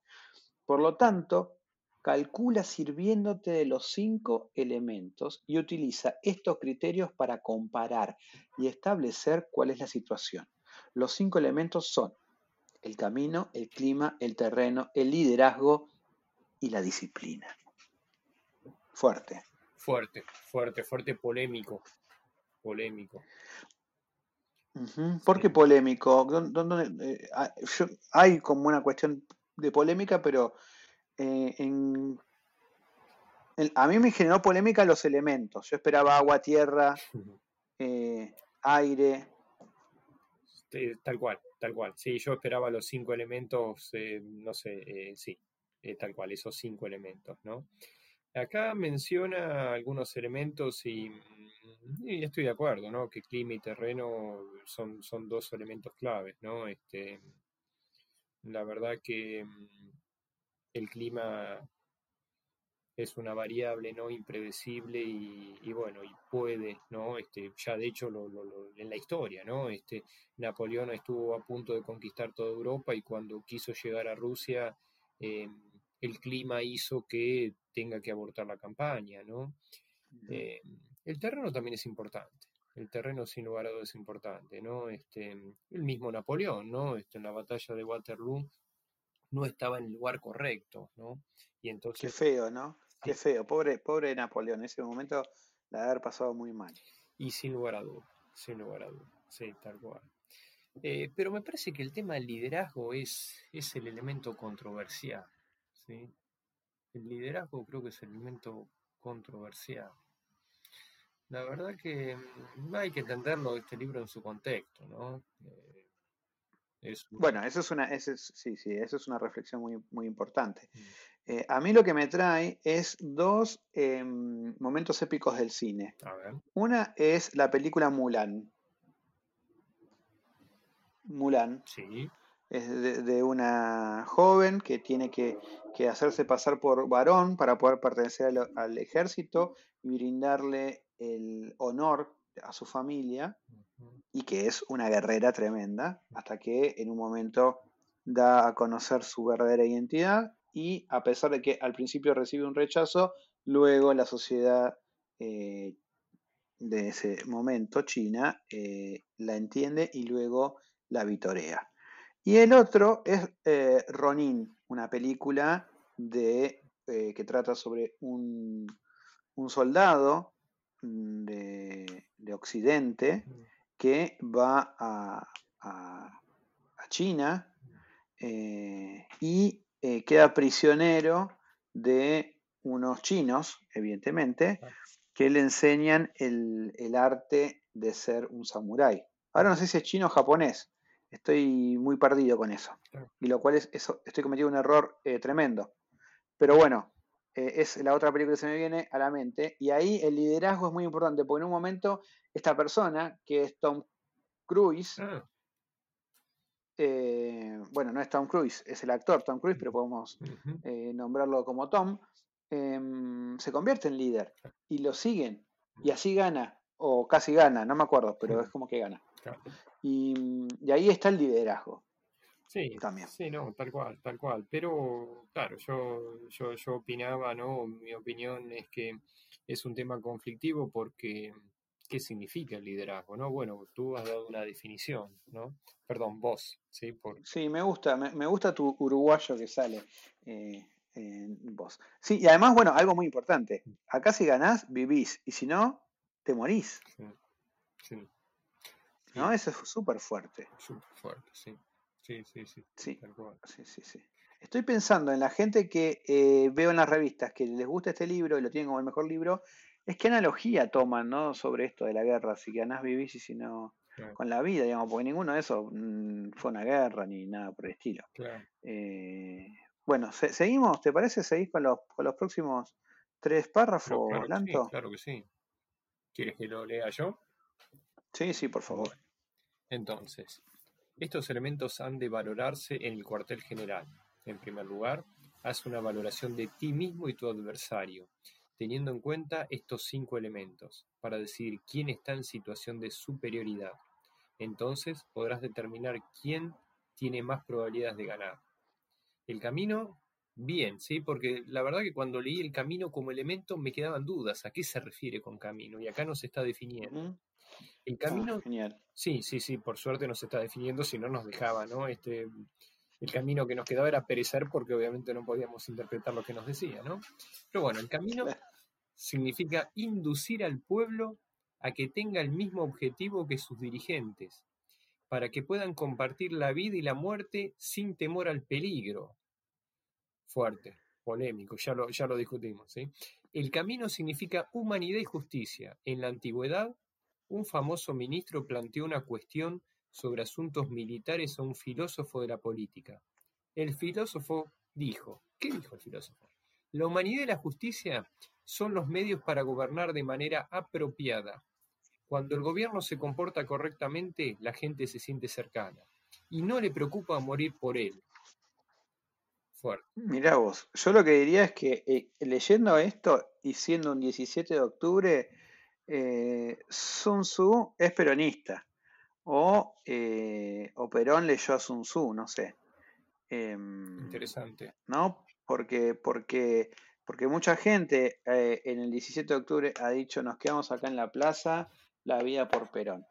Por lo tanto, calcula sirviéndote de los cinco elementos y utiliza estos criterios para comparar y establecer cuál es la situación. Los cinco elementos son el camino, el clima, el terreno, el liderazgo y la disciplina. Fuerte. Fuerte, fuerte, fuerte, polémico. Polémico. ¿Por qué polémico? Eh, ah, hay como una cuestión de polémica, pero eh, a mí me generó polémica los elementos. Yo esperaba agua, tierra, eh, aire. tal cual. Tal cual, sí, yo esperaba los cinco elementos, eh, no sé, sí, eh, tal cual, esos cinco elementos, ¿no? Acá menciona algunos elementos y, y, estoy de acuerdo, ¿no? Que clima y terreno son, dos elementos claves, ¿no? Este, la verdad que mm, el clima es una variable no impredecible y, bueno y puede no este ya de hecho en la historia no este Napoleón estuvo a punto de conquistar toda Europa y cuando quiso llegar a Rusia eh, el clima hizo que tenga que abortar la campaña no eh, el terreno también es importante el terreno sin lugar a dudas es importante no este el mismo Napoleón no este en la batalla de Waterloo no estaba en el lugar correcto, ¿no? Y entonces... Qué feo, ¿no? Qué feo, pobre, pobre Napoleón, en ese momento la haber pasado muy mal. Y sin lugar a dudas, sin lugar a dudas, sí, tal cual. Eh, pero me parece que el tema del liderazgo es, es el elemento controversial, ¿sí? El liderazgo creo que es el elemento controversial. La verdad que mm, hay que entenderlo este libro en su contexto, ¿no? Eh, bueno, eso es una, eso sí, sí, eso es una reflexión muy, muy importante. Mm. Eh, a mí lo que me trae es dos em, momentos épicos del cine. A ver. Una es la película Mulan. Mulan. Sí. Es de, de una joven que tiene que, que hacerse pasar por varón para poder pertenecer al, al ejército y brindarle el honor a su familia y que es una guerrera tremenda, hasta que en un momento da a conocer su verdadera identidad y a pesar de que al principio recibe un rechazo, luego la sociedad eh, de ese momento, China, eh, la entiende y luego la vitorea. Y el otro es eh, Ronin, una película de, eh, que trata sobre un, un soldado mm, de, de Occidente Mm. que va a, a- a China eh, y queda prisionero de unos chinos, evidentemente, que le enseñan el, el arte de ser un samurái. Ahora no sé si es chino o japonés, estoy muy perdido con eso, y lo cual es, eso, estoy cometiendo un error eh, tremendo. Pero bueno, eh, es la otra película que se me viene a la mente, y ahí el liderazgo es muy importante, porque en un momento esta persona, que es Tom Cruise, Ah, eh, bueno, no es Tom Cruise, es el actor Tom Cruise, pero podemos eh, nombrarlo como Tom, em, se convierte en líder y lo siguen. Y así gana, o casi gana, no me acuerdo, pero es como que gana. Claro. Y, mm, y ahí está el liderazgo Sí, también. sí, no, tal cual, tal cual. Pero, claro, yo, yo, yo opinaba, ¿no? Mi opinión es que es un tema conflictivo porque, ¿qué significa el liderazgo, no? Bueno, tú has dado una definición, ¿no? Perdón, vos, ¿sí? Por, Sí, me gusta, me, me gusta tu uruguayo que sale eh, en vos. Sí, y además, bueno, algo muy importante. Acá si ganás, vivís, y si no, te morís. sí, sí, ¿No? Eso es súper fuerte. súper fuerte, sí. Sí, sí, sí, Sí. Sí, sí, sí. Estoy pensando en la gente que eh, veo en las revistas que les gusta este libro y lo tienen como el mejor libro, es qué analogía toman, ¿no? Sobre esto de la guerra, si ganás vivís y si no Claro, con la vida, digamos, porque ninguno de esos mm, fue una guerra ni nada por el estilo. claro. Eh, bueno, se- seguimos, ¿te parece? ¿Seguís con los, con los próximos tres párrafos, claro sí, claro que sí. ¿Quieres que lo lea yo? Sí, sí, por favor. Entonces, estos elementos han de valorarse en el cuartel general. En primer lugar, haz una valoración de ti mismo y tu adversario, teniendo en cuenta estos cinco elementos, para decidir quién está en situación de superioridad. Entonces podrás determinar quién tiene más probabilidades de ganar. El camino, bien, ¿sí? Porque la verdad que cuando leí el camino como elemento me quedaban dudas. ¿A qué se refiere con camino? Y acá nos está definiendo. El Ah, camino genial. Sí, sí, sí, por suerte nos está definiendo, si no nos dejaba, ¿no? Este, el camino que nos quedaba era perecer porque obviamente no podíamos interpretar lo que nos decía, ¿no? Pero bueno, el camino significa inducir al pueblo a que tenga el mismo objetivo que sus dirigentes, para que puedan compartir la vida y la muerte sin temor al peligro. Fuerte, polémico, ya lo, ya lo discutimos, ¿sí? El camino significa humanidad y justicia. En la antigüedad, un famoso ministro planteó una cuestión sobre asuntos militares a un filósofo de la política. El filósofo dijo, ¿qué dijo el filósofo? La humanidad y la justicia son los medios para gobernar de manera apropiada. Cuando el gobierno se comporta correctamente, la gente se siente cercana y no le preocupa morir por él. Fuerte. Mirá vos, yo lo que diría es que eh, leyendo esto y siendo un 17 de octubre, eh, Sun Tzu es peronista o, eh, o Perón leyó a Sun Tzu, no sé. Em, Interesante. ¿no? Porque, porque, porque mucha gente eh, en el 17 de octubre ha dicho nos quedamos acá en la plaza, la vida por Perón.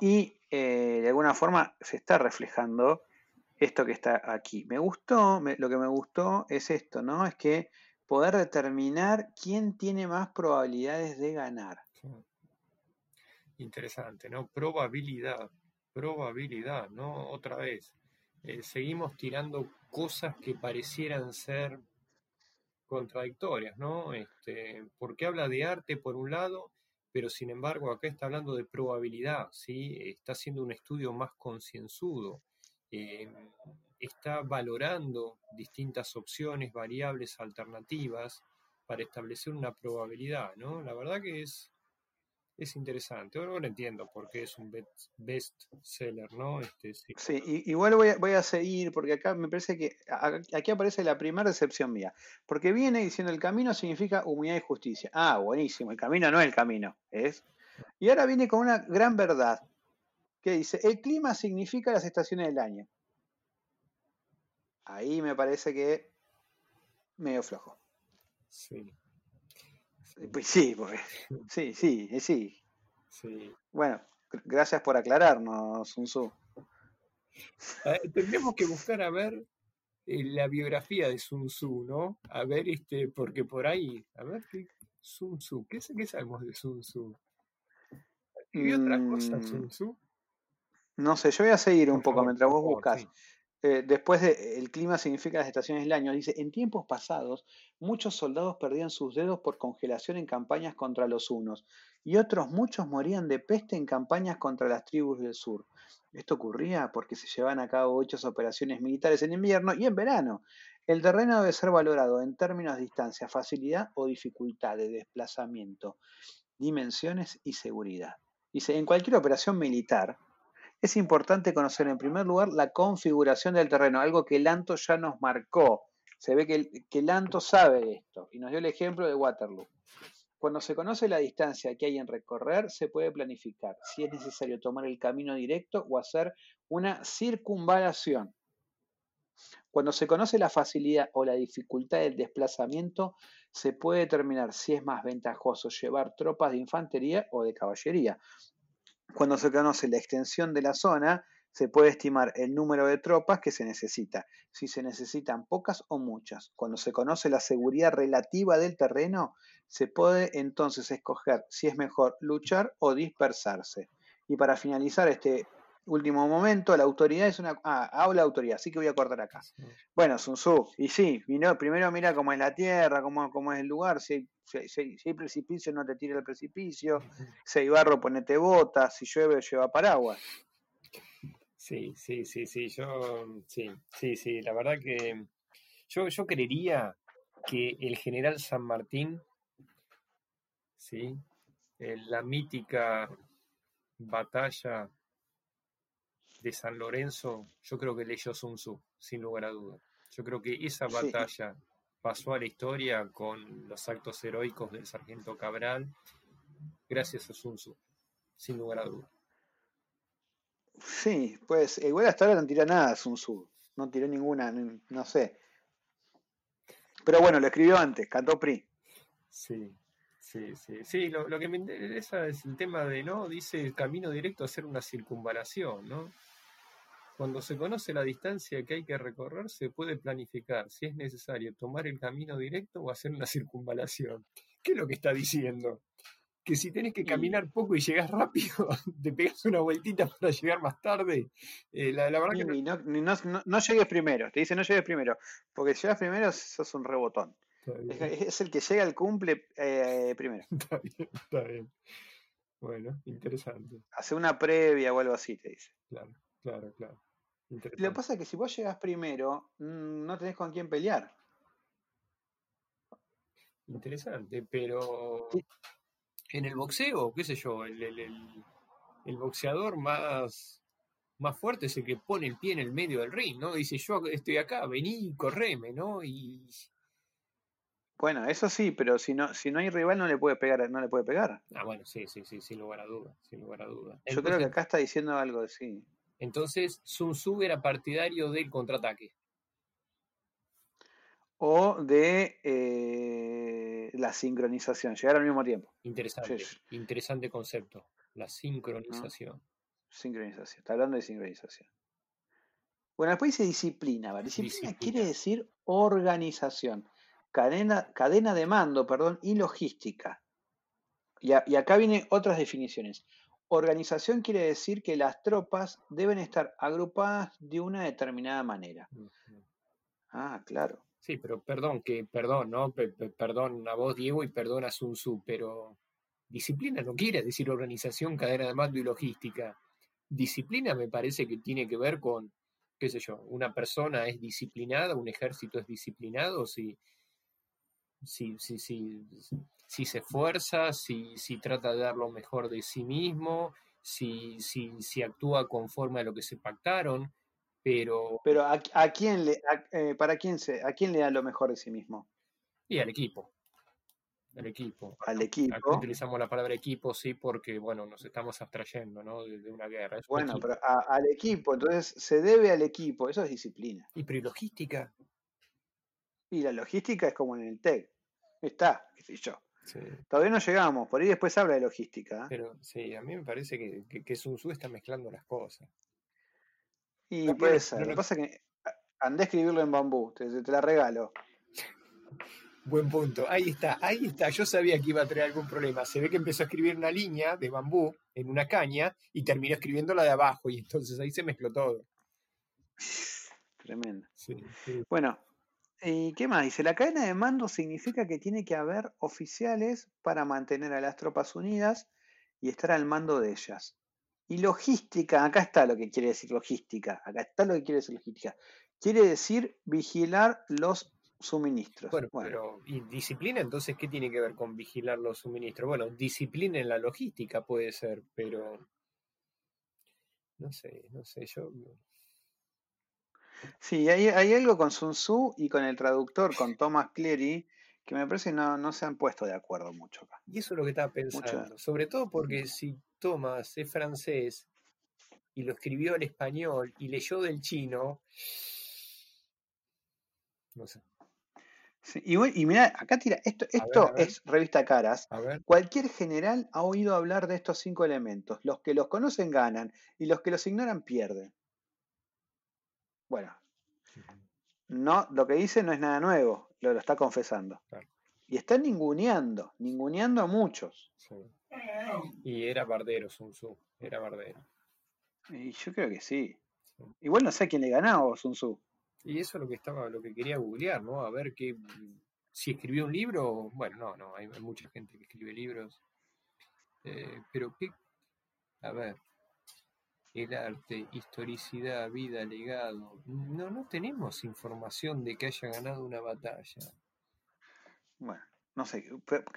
Y de alguna forma se está reflejando esto que está aquí. Me gustó, me- lo que me gustó es esto, ¿no? Es que poder determinar quién tiene más probabilidades de ganar. Interesante, ¿no? Probabilidad, probabilidad, ¿no? Otra vez. eh, seguimos tirando cosas que parecieran ser contradictorias, ¿no? Este, porque habla de arte por un lado, pero sin embargo acá está hablando de probabilidad, ¿sí? Está haciendo un estudio más concienzudo, eh, está valorando distintas opciones, variables, alternativas para establecer una probabilidad, ¿no? La verdad que es, es interesante. Ahora, entiendo por qué es un best seller, ¿no? Este, sí, igual voy a, voy a seguir, porque acá me parece que aquí aparece la primera decepción mía. Porque viene diciendo el camino significa humildad y justicia. Ah, buenísimo, el camino no es el camino, es. Y ahora viene con una gran verdad, que dice, el clima significa las estaciones del año. Ahí me parece que medio flojo. Sí. Pues sí, porque, sí, sí, sí. Sí. Bueno, gracias por aclararnos, Sun Tzu. tendremos que buscar a ver eh, la biografía de Sun Tzu, ¿no? A ver, este, porque por ahí, a ver, ¿qué, Sun Tzu, ¿qué, qué sabemos de Sun Tzu? ¿Y otra cosa, mm. Sun Tzu? No sé, yo voy a seguir un poco mientras vos buscas. Eh, después de el clima significa las estaciones del año, dice, en tiempos pasados muchos soldados perdían sus dedos por congelación en campañas contra los hunos y otros muchos morían de peste en campañas contra las tribus del sur. Esto ocurría porque se llevaban a cabo muchas operaciones militares en invierno y en verano. El terreno debe ser valorado en términos de distancia, facilidad o dificultad de desplazamiento, dimensiones y seguridad. Dice, en cualquier operación militar, es importante conocer en primer lugar la configuración del terreno, algo que Lanto ya nos marcó. Se ve que, que Lanto sabe esto y nos dio el ejemplo de Waterloo. Cuando se conoce la distancia que hay en recorrer, se puede planificar si es necesario tomar el camino directo o hacer una circunvalación. Cuando se conoce la facilidad o la dificultad del desplazamiento, se puede determinar si es más ventajoso llevar tropas de infantería o de caballería. Cuando se conoce la extensión de la zona, se puede estimar el número de tropas que se necesita, si se necesitan pocas o muchas. Cuando se conoce la seguridad relativa del terreno, se puede entonces escoger si es mejor luchar o dispersarse. Y para finalizar este último momento, la autoridad es una... Ah, habla autoridad, así que voy a cortar acá. Bueno, Sun Tzu, y sí, primero mira cómo es la tierra, cómo, cómo es el lugar, si hay, precipicio no te tire el precipicio, si hay barro ponete botas, si llueve lleva paraguas. Sí, sí, sí, sí, yo, sí, sí, sí, la verdad que yo, yo creería que el general San Martín, sí, la mítica batalla de San Lorenzo, yo creo que leyó Sun Tzu, sin lugar a dudas. Yo creo que esa batalla pasó a la historia con los actos heroicos del sargento Cabral, gracias a Sun Tzu, sin lugar a dudas. Sí, pues igual hasta ahora no tiró nada Sun Tzu, no tiró ninguna, no sé. Pero bueno, lo escribió antes, cantó PRI. Sí, sí, sí. Sí, lo, lo que me interesa es el tema de, ¿no? Dice el camino directo a hacer una circunvalación, ¿no? Cuando se conoce la distancia que hay que recorrer, se puede planificar si es necesario tomar el camino directo o hacer una circunvalación. ¿Qué es lo que está diciendo? Que si tenés que caminar poco y llegas rápido, te pegas una vueltita para llegar más tarde. Eh, la, verdad que no... llegues primero, te dice no llegues primero, porque si llegas primero sos un rebotón. Es, el que llega al cumple eh, primero. Está bien, está bien. Bueno, interesante. Hace una previa o algo así, te dice. Claro. Claro, claro. Lo que pasa es que si vos llegas primero, mm, no tenés con quién pelear. Interesante, pero en el boxeo, qué sé yo, el, el, boxeador más, más fuerte es el que pone el pie en el medio del ring, ¿no? Dice, yo estoy acá, vení, correme, ¿no? Y... Bueno, eso sí, pero si no, si no hay rival no le puede pegar, no le puede pegar. Ah, bueno, sí, sí, sí, sin lugar a duda, sin lugar a duda. Yo creo que acá está diciendo algo de sí. Entonces, Sun Tzu era partidario del contraataque. O de eh, la sincronización, llegar al mismo tiempo. Interesante, interesante concepto, la sincronización. Sincronización, está hablando de sincronización. Bueno, después dice disciplina, ¿vale? Disciplina, quiere decir organización, cadena, cadena de mando, perdón, y logística. y acá vienen otras definiciones. Organización quiere decir que las tropas deben estar agrupadas de una determinada manera. Ah, claro. Sí, pero perdón, que perdón, ¿no? perdón a vos, Diego, y perdón a Sun Tzu, pero disciplina no quiere decir organización, cadena de mando y logística. Disciplina me parece que tiene que ver con qué sé yo, una persona es disciplinada, un ejército es disciplinado, si, si, si, si, si se esfuerza, si, si trata de dar lo mejor de sí mismo, si, si, si actúa conforme a lo que se pactaron, pero... Pero ¿a, a quién le, a- eh, para quién se, a quién le da lo mejor de sí mismo? Y al equipo. Al equipo. Al Aquí equipo. utilizamos la palabra equipo, sí, porque, bueno, nos estamos abstrayendo, ¿no? De, de una guerra. Es Bueno, pero a- al equipo, entonces se debe al equipo, eso es disciplina. Y pero ¿y logística? Y la logística es como en el TEC. Está, qué sé yo. Sí. Todavía no llegamos, por ahí después habla de logística. ¿eh? Pero sí, a mí me parece que, que, que Sun Tzu está mezclando las cosas. Y No, puede ser. no Lo que pasa es que andé a escribirlo en bambú, te, te- la regalo. Buen punto. Ahí está, ahí está. Yo sabía que iba a traer algún problema. Se ve que empezó a escribir una línea de bambú en una caña y terminó escribiendo la de abajo y entonces ahí se mezcló todo. Tremendo. Sí, sí. Bueno, ¿y qué más? Dice, la cadena de mando significa que tiene que haber oficiales para mantener a las tropas unidas y estar al mando de ellas. Y logística, acá está lo que quiere decir logística, acá está lo que quiere decir logística. Quiere decir vigilar los suministros. Bueno, Bueno, pero ¿y disciplina entonces qué tiene que ver con vigilar los suministros? Bueno, disciplina en la logística puede ser, pero no sé, no sé, yo sí, hay, hay algo con Sun Tzu y con el traductor, con Thomas Cleary, que me parece que no, no se han puesto de acuerdo mucho acá. Y eso es lo que estaba pensando, sobre todo porque si Thomas es francés y lo escribió en español y leyó del chino, no sé. Sí, y, bueno, y mira, acá tira, esto, ver, esto a ver. es revista Caras. A ver, Cualquier general ha oído hablar de estos cinco elementos. Los que los conocen ganan y los que los ignoran pierden. Bueno, no, lo que dice no es nada nuevo, lo, lo está confesando. Claro. Y está ninguneando, ninguneando a muchos. sí. Y era bardero Sun Tzu, era bardero. Y yo creo que sí. Sí. Igual no sé a quién le ganaba Sun Tzu. Y eso es lo que estaba, lo que quería googlear, ¿no? A ver qué si escribió un libro, bueno, no, no, hay, hay mucha gente que escribe libros. Eh, pero qué, a ver, el arte, historicidad, vida, legado. No, no tenemos información de que haya ganado una batalla. Bueno, no sé,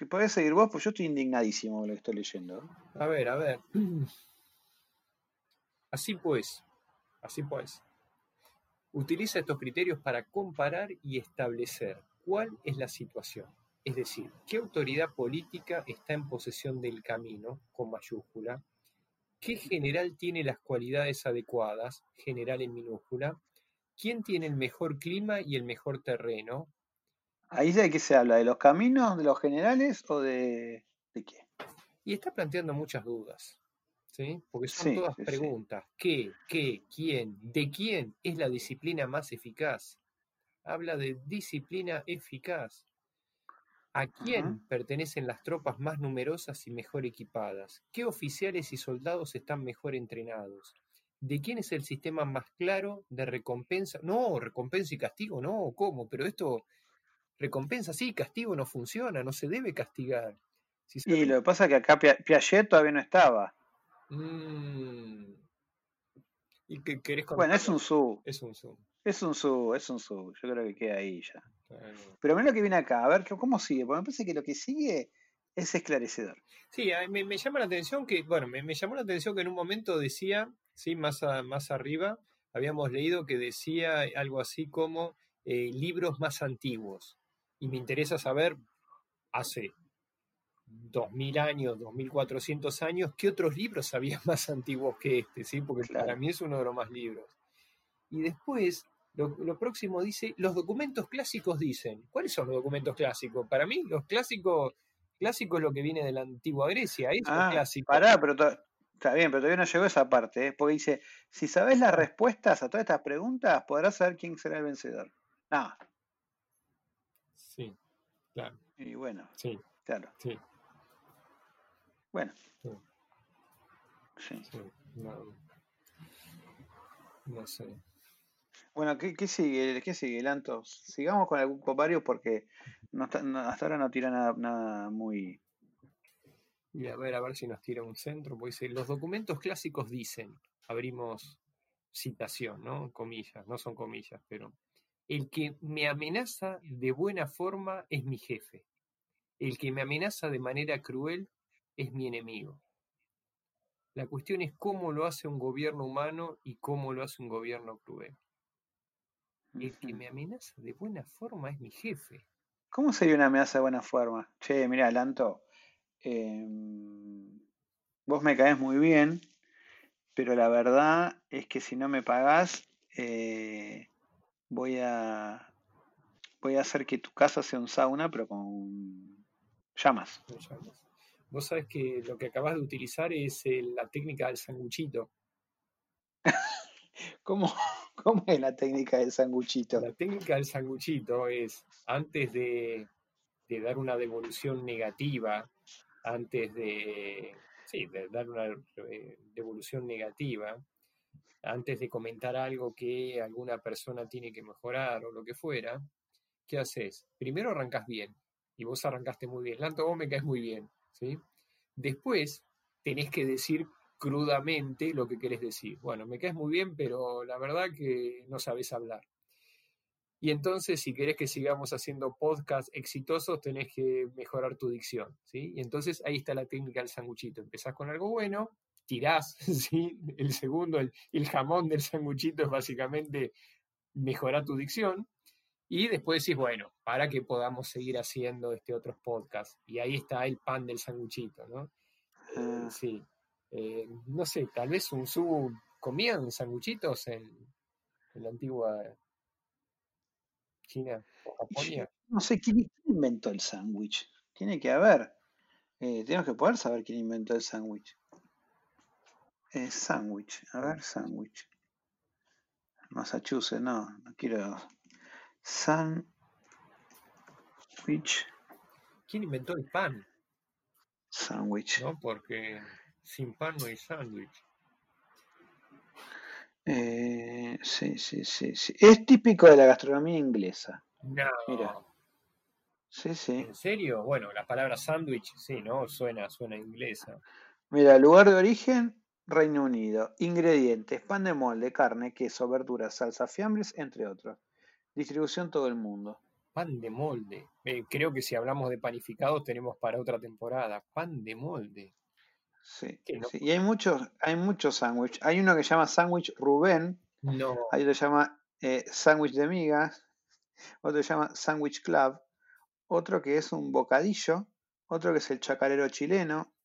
podés seguir vos, pues yo estoy indignadísimo con lo que estoy leyendo. A ver, a ver. Así pues, así pues. Utiliza estos criterios para comparar y establecer cuál es la situación. Es decir, qué autoridad política está en posesión del camino, con mayúscula, qué general tiene las cualidades adecuadas, general en minúscula, quién tiene el mejor clima y el mejor terreno, Ahí de qué se habla, de los caminos, de los generales o de, de qué. Y está planteando muchas dudas, ¿sí? Porque son Sí, todas sí, preguntas. ¿Qué, qué, quién, de quién es la disciplina más eficaz? Habla de disciplina eficaz. ¿A quién pertenecen las tropas más numerosas y mejor equipadas? ¿Qué oficiales y soldados están mejor entrenados? ¿De quién es el sistema más claro de recompensa? No, recompensa y castigo, no, ¿cómo? Pero esto, recompensa sí, castigo no funciona, no se debe castigar. Si se Y lo que pasa es que acá Pia- Piaget todavía no estaba. Mm. ¿Y qué querés Bueno, es un su, Es un Zoom. es un su, es un su. Yo creo que queda ahí ya. Pero mira lo que viene acá, a ver cómo sigue, porque me parece que lo que sigue es esclarecedor. Sí, me, me llama la atención que, bueno, me, me llamó la atención que en un momento decía, sí, más, a- más arriba, habíamos leído que decía algo así como eh, libros más antiguos. Y me interesa saber, hace 2000 años, 2400 años, ¿qué otros libros había más antiguos que este? ¿sí? Porque Claro. para mí es uno de los más libros. Y después, lo, lo próximo dice, los documentos clásicos dicen. ¿Cuáles son los documentos clásicos? Para mí, los clásicos, clásicos es lo que viene de la antigua Grecia, eso es Ah, clásico. pará, pero está bien, pero todavía no llegó esa parte, ¿eh? porque dice, si sabes las respuestas a todas estas preguntas, podrás saber quién será el vencedor. No, Sí, claro, y bueno, sí, claro, sí, bueno. Sí. Sí. sí, no, no sé. Bueno, ¿qué, qué sigue? ¿Qué sigue, Lantos? Sigamos con algún varios porque no está- hasta ahora no tira nada, nada muy... Y a ver, a ver si nos tira un centro, dice, los documentos clásicos dicen, abrimos citación, ¿no? Comillas, no son comillas, pero el que me amenaza de buena forma es mi jefe. El que me amenaza de manera cruel es mi enemigo. La cuestión es cómo lo hace un gobierno humano y cómo lo hace un gobierno cruel. El que me amenaza de buena forma es mi jefe. ¿Cómo sería una amenaza de buena forma? Che, mira, Lanto, em, vos me caes muy bien, pero la verdad es que si no me pagás, eh, voy a voy a hacer que tu casa sea un sauna, pero con llamas. Vos sabés que lo que acabas de utilizar es la técnica del sanguchito. ¿Cómo, ¿Cómo es la técnica del sanguchito? La técnica del sanguchito es, antes de, dar una devolución negativa, antes de, sí, de dar una eh, devolución negativa, antes de comentar algo que alguna persona tiene que mejorar o lo que fuera, ¿qué haces? Primero arrancas bien, y vos arrancaste muy bien. Lanto, vos me caes muy bien, ¿sí? Después tenés que decir crudamente lo que querés decir. Bueno, me caes muy bien, pero la verdad que no sabes hablar. Y entonces, si querés que sigamos haciendo podcasts exitosos, tenés que mejorar tu dicción, ¿sí? Y entonces ahí está la técnica del sanguchito. Empezás con algo bueno, tirás, ¿sí? El segundo, el, el jamón del sanguchito es básicamente mejorar tu dicción. Y después decís, bueno, para que podamos seguir haciendo este otros podcasts. Y ahí está el pan del sanguchito, ¿no? Eh, ah. sí. Eh, no sé, tal vez un su comían sanguchitos en, en, la antigua China o Japonia. No sé, ¿quién inventó el sándwich? Tiene que haber. Eh, tenemos que poder saber quién inventó el sándwich. Eh, sándwich, a ver, sándwich. Massachusetts, no, no quiero. Sándwich. ¿Quién inventó el pan? Sándwich. No, porque sin pan no hay sándwich. Eh, sí, sí, sí, sí. Es típico de la gastronomía inglesa. No. Mira. Sí, sí. ¿En serio? Bueno, la palabra sándwich, sí, ¿no? Suena, suena inglesa. Mira, lugar de origen, Reino Unido. Ingredientes: pan de molde, carne, queso, verduras, salsa, fiambres, entre otros. Distribución todo el mundo. Pan de molde. Eh, creo que si hablamos de panificados tenemos para otra temporada. Pan de molde. Sí, y hay muchos, hay muchos sándwiches. Hay uno que se llama sándwich Rubén. No. Hay otro que se llama eh, sándwich de migas. Otro que se llama sándwich club. Otro que es un bocadillo. Otro que es el chacarero chileno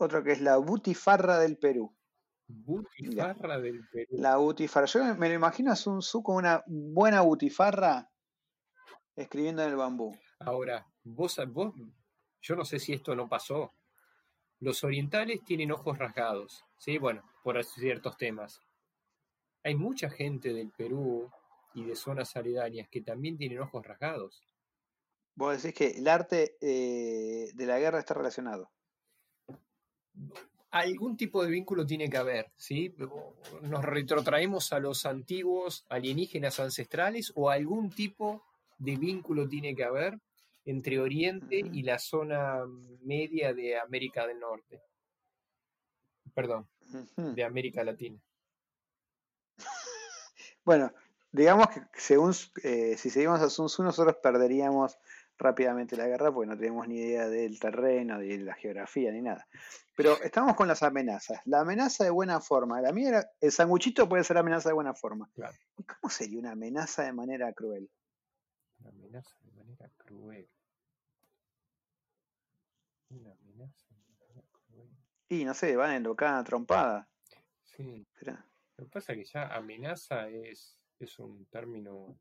otro que es la butifarra del Perú. Butifarra del Perú. La butifarra. Yo me lo imagino a Sun Tzu con una buena butifarra escribiendo en el bambú. Ahora, vos, vos, yo no sé si esto no pasó. Los orientales tienen ojos rasgados, ¿sí? Bueno, por ciertos temas. Hay mucha gente del Perú y de zonas aledañas que también tienen ojos rasgados. Vos decís que el arte eh, de la guerra está relacionado algún tipo de vínculo tiene que haber, ¿sí? Nos retrotraemos a los antiguos alienígenas ancestrales o algún tipo de vínculo tiene que haber entre Oriente y la zona media de América del Norte. Perdón, de América Latina. Bueno, digamos que según eh, si seguimos a Sun Tzu, nosotros perderíamos rápidamente la guerra porque no tenemos ni idea del terreno, de la geografía, ni nada. Pero estamos con las amenazas. La amenaza de buena forma. La mía era, el sanguchito puede ser amenaza de buena forma. ¿Y cómo sería una amenaza de manera cruel? Una amenaza de manera cruel. Una amenaza de manera cruel. Y no sé, van en locada trompada. Sí. Lo que pasa es que ya amenaza es, es un término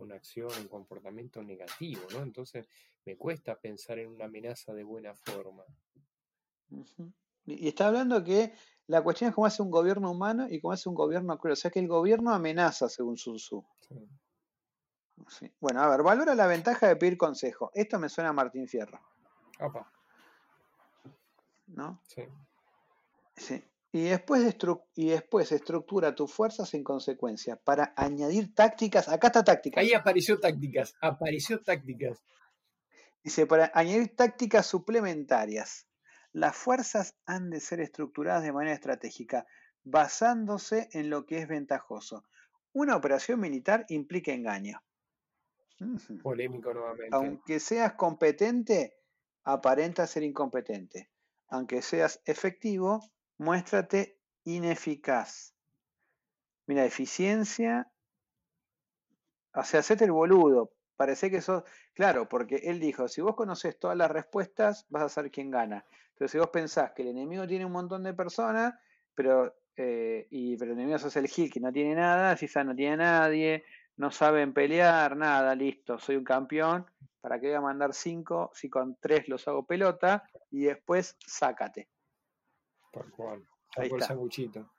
una acción, un comportamiento negativo, ¿no? Entonces me cuesta pensar en una amenaza de buena forma. Y está hablando que la cuestión es cómo hace un gobierno humano y cómo hace un gobierno cruel. O sea que el gobierno amenaza, según Sun Tzu. Bueno, a ver, valora la ventaja de pedir consejo. Esto me suena a Martín Fierro. Opa. ¿No? Sí. Sí. Y después, y después estructura tus fuerzas en consecuencia para añadir tácticas. Acá está tácticas. Ahí apareció tácticas. Apareció tácticas. Dice, para añadir tácticas suplementarias. Las fuerzas han de ser estructuradas de manera estratégica. basándose en lo que es ventajoso. Una operación militar implica engaño. Polémico nuevamente. Aunque seas competente, aparenta ser incompetente. Aunque seas efectivo, muéstrate ineficaz. Mira, eficiencia. O sea, el boludo. Parece que sos. Claro, porque él dijo: si vos conoces todas las respuestas, vas a ser quien gana. Pero si vos pensás que el enemigo tiene un montón de personas, pero, eh, y, pero el enemigo sos el Gil que no tiene nada, si no tiene nadie, no saben pelear, nada, listo, soy un campeón. ¿Para qué voy a mandar cinco si con tres los hago pelota? Y después sácate. Por cual. Sacó el sanguchito.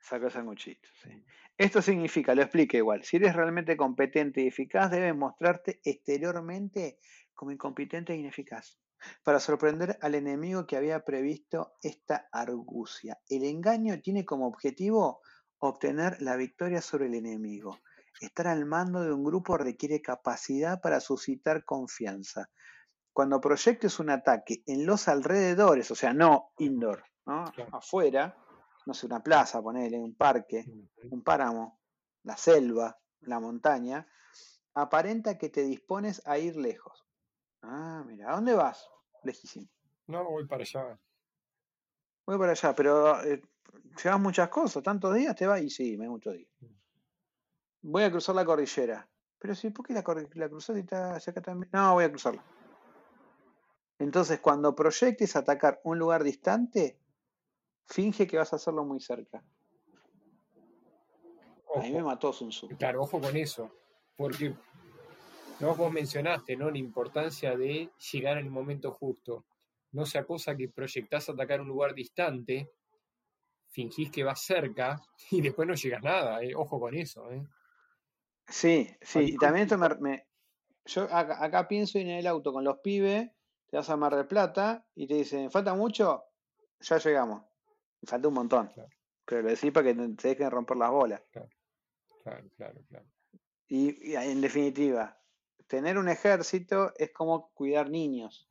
Sacó el sanguchito, sí. Esto significa, lo explico igual, si eres realmente competente y eficaz, debes mostrarte exteriormente como incompetente e ineficaz para sorprender al enemigo que había previsto esta argucia. El engaño tiene como objetivo obtener la victoria sobre el enemigo. Estar al mando de un grupo requiere capacidad para suscitar confianza. Cuando proyectes un ataque en los alrededores, o sea, no indoor, ¿no? afuera, no sé, una plaza, ponerle un parque, un páramo, la selva, la montaña, aparenta que te dispones a ir lejos. Ah, mira, ¿a dónde vas? Lejísimo. No, voy para allá. Voy para allá, pero eh, llevas muchas cosas, tantos días te vas y sí, me muchos días. Voy a cruzar la cordillera. Pero sí, ¿por qué la, la y está acá también? No, voy a cruzarla. Entonces, cuando proyectes atacar un lugar distante, finge que vas a hacerlo muy cerca. A mí me mató Sun Tzu. Claro, ojo con eso. Porque no vos mencionaste, ¿no? La importancia de llegar en el momento justo. No sea cosa que proyectás atacar un lugar distante, fingís que vas cerca y después no llegas nada. ¿eh? Ojo con eso. ¿eh? Sí, sí. Y también esto me, yo acá, pienso en el auto con los pibes, te vas a Mar del Plata y te dicen, ¿falta mucho? Ya llegamos. Falta un montón. Pero lo decís para que te dejen romper las bolas. Claro, claro, claro. y en definitiva, tener un ejército es como cuidar niños.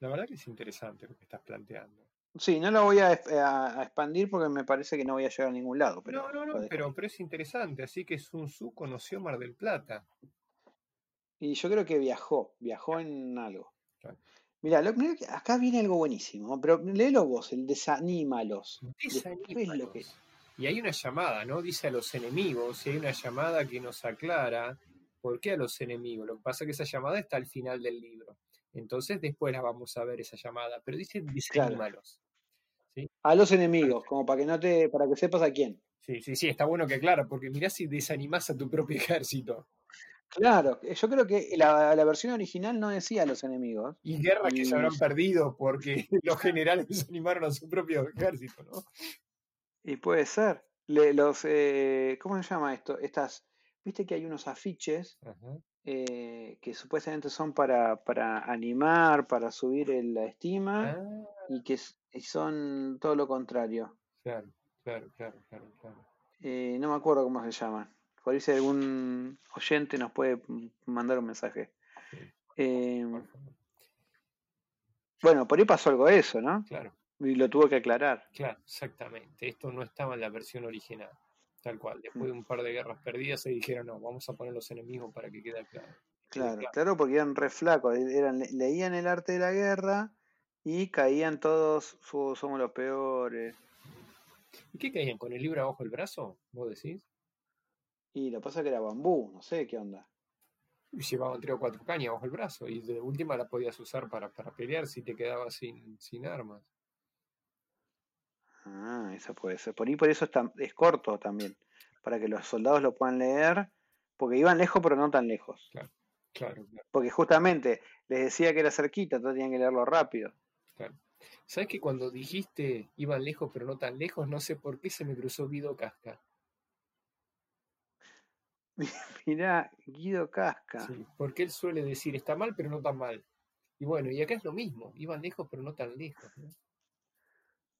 La verdad que es interesante lo que estás planteando. Sí, no lo voy a, expandir porque me parece que no voy a llegar a ningún lado. Pero no, no, no, pero, es interesante. Así que Sun Tzu conoció Mar del Plata. Y yo creo que viajó, viajó en algo. Mira, acá viene algo buenísimo, pero léelo vos, el desanímalos. Desanímalos. Y hay una llamada, ¿no? Dice a los enemigos, y hay una llamada que nos aclara ¿Por qué a los enemigos? Lo que pasa es que esa llamada está al final del libro. Entonces después la vamos a ver esa llamada. Pero dice desanímalos. A los enemigos, como para que no te, para que sepas a quién. Sí, sí, sí, está bueno que claro, porque mirá si desanimás a tu propio ejército. Claro, yo creo que la, versión original no decía a los enemigos. Y guerras que se habrán perdido porque los generales desanimaron a su propio ejército, ¿no? Y puede ser. los, eh, ¿Cómo se llama esto? Estas Viste que hay unos afiches eh, que supuestamente son para, animar, para subir la estima ah. y que son todo lo contrario. Claro, claro, claro, claro. claro. Eh, no me acuerdo cómo se llaman. Por ahí si algún oyente nos puede mandar un mensaje. Eh, bueno, por ahí pasó algo de eso, ¿no? Claro. Y lo tuvo que aclarar. Claro, exactamente. Esto no estaba en la versión original. Tal cual. Después de un par de guerras perdidas se dijeron, no, vamos a poner los enemigos para que quede claro. Claro, claro, porque eran re flacos, eran, leían el arte de la guerra y caían todos, somos los peores. ¿Y qué caían? ¿Con el libro abajo el brazo? ¿Vos decís? Y lo que pasa es que era bambú, no sé qué onda. Y llevaban tres o cuatro cañas bajo el brazo y de última la podías usar para, para pelear si te quedabas sin, sin armas. Ah, eso puede ser. Por ahí por eso es corto también, para que los soldados lo puedan leer, porque iban lejos pero no tan lejos. Claro, claro, Porque justamente les decía que era cerquita, entonces tenían que leerlo rápido. Claro. ¿Sabes que cuando dijiste iban lejos pero no tan lejos, no sé por qué se me cruzó Guido Casca? Mirá, Guido Casca. Sí, porque él suele decir está mal pero no tan mal. Y bueno, y acá es lo mismo, iban lejos pero no tan lejos. ¿no?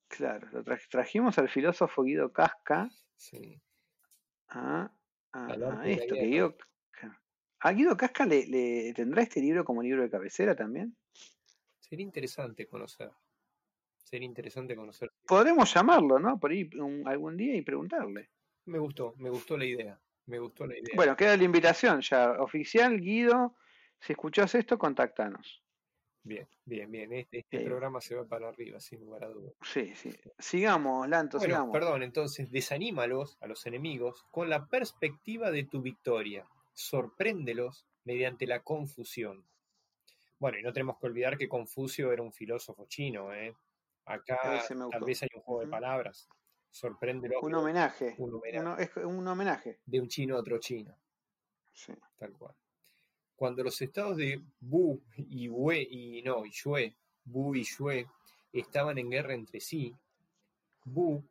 Claro, lo trajimos al filósofo Guido Casca. Sí. A, esto, que Guido, ¿A Guido Casca le, tendrá este libro como libro de cabecera también? Sería interesante conocer. Sería interesante conocer. Podremos llamarlo, ¿no? Por ahí un- algún día y preguntarle. Me gustó, me gustó la idea. Me gustó la idea. Bueno, queda la invitación ya. Oficial, Guido, si escuchás esto, contactanos. Bien, bien, bien. Este, este Eh. programa se va para arriba, sin lugar a dudas. Sí, sí. Sigamos, Lanto, Bueno, sigamos. perdón, entonces desanímalos a los enemigos con la perspectiva de tu victoria. Sorpréndelos mediante la confusión. Bueno, y no tenemos que olvidar que Confucio era un filósofo chino, ¿eh? Acá tal vez hay un juego de palabras. Sorpréndelos Un homenaje. un homenaje Uno- es un homenaje. de un chino a otro chino. Sí. Tal cual. Cuando los estados de Bu y Wei y no, y Yue, Bu y Yue estaban en guerra entre sí, Bu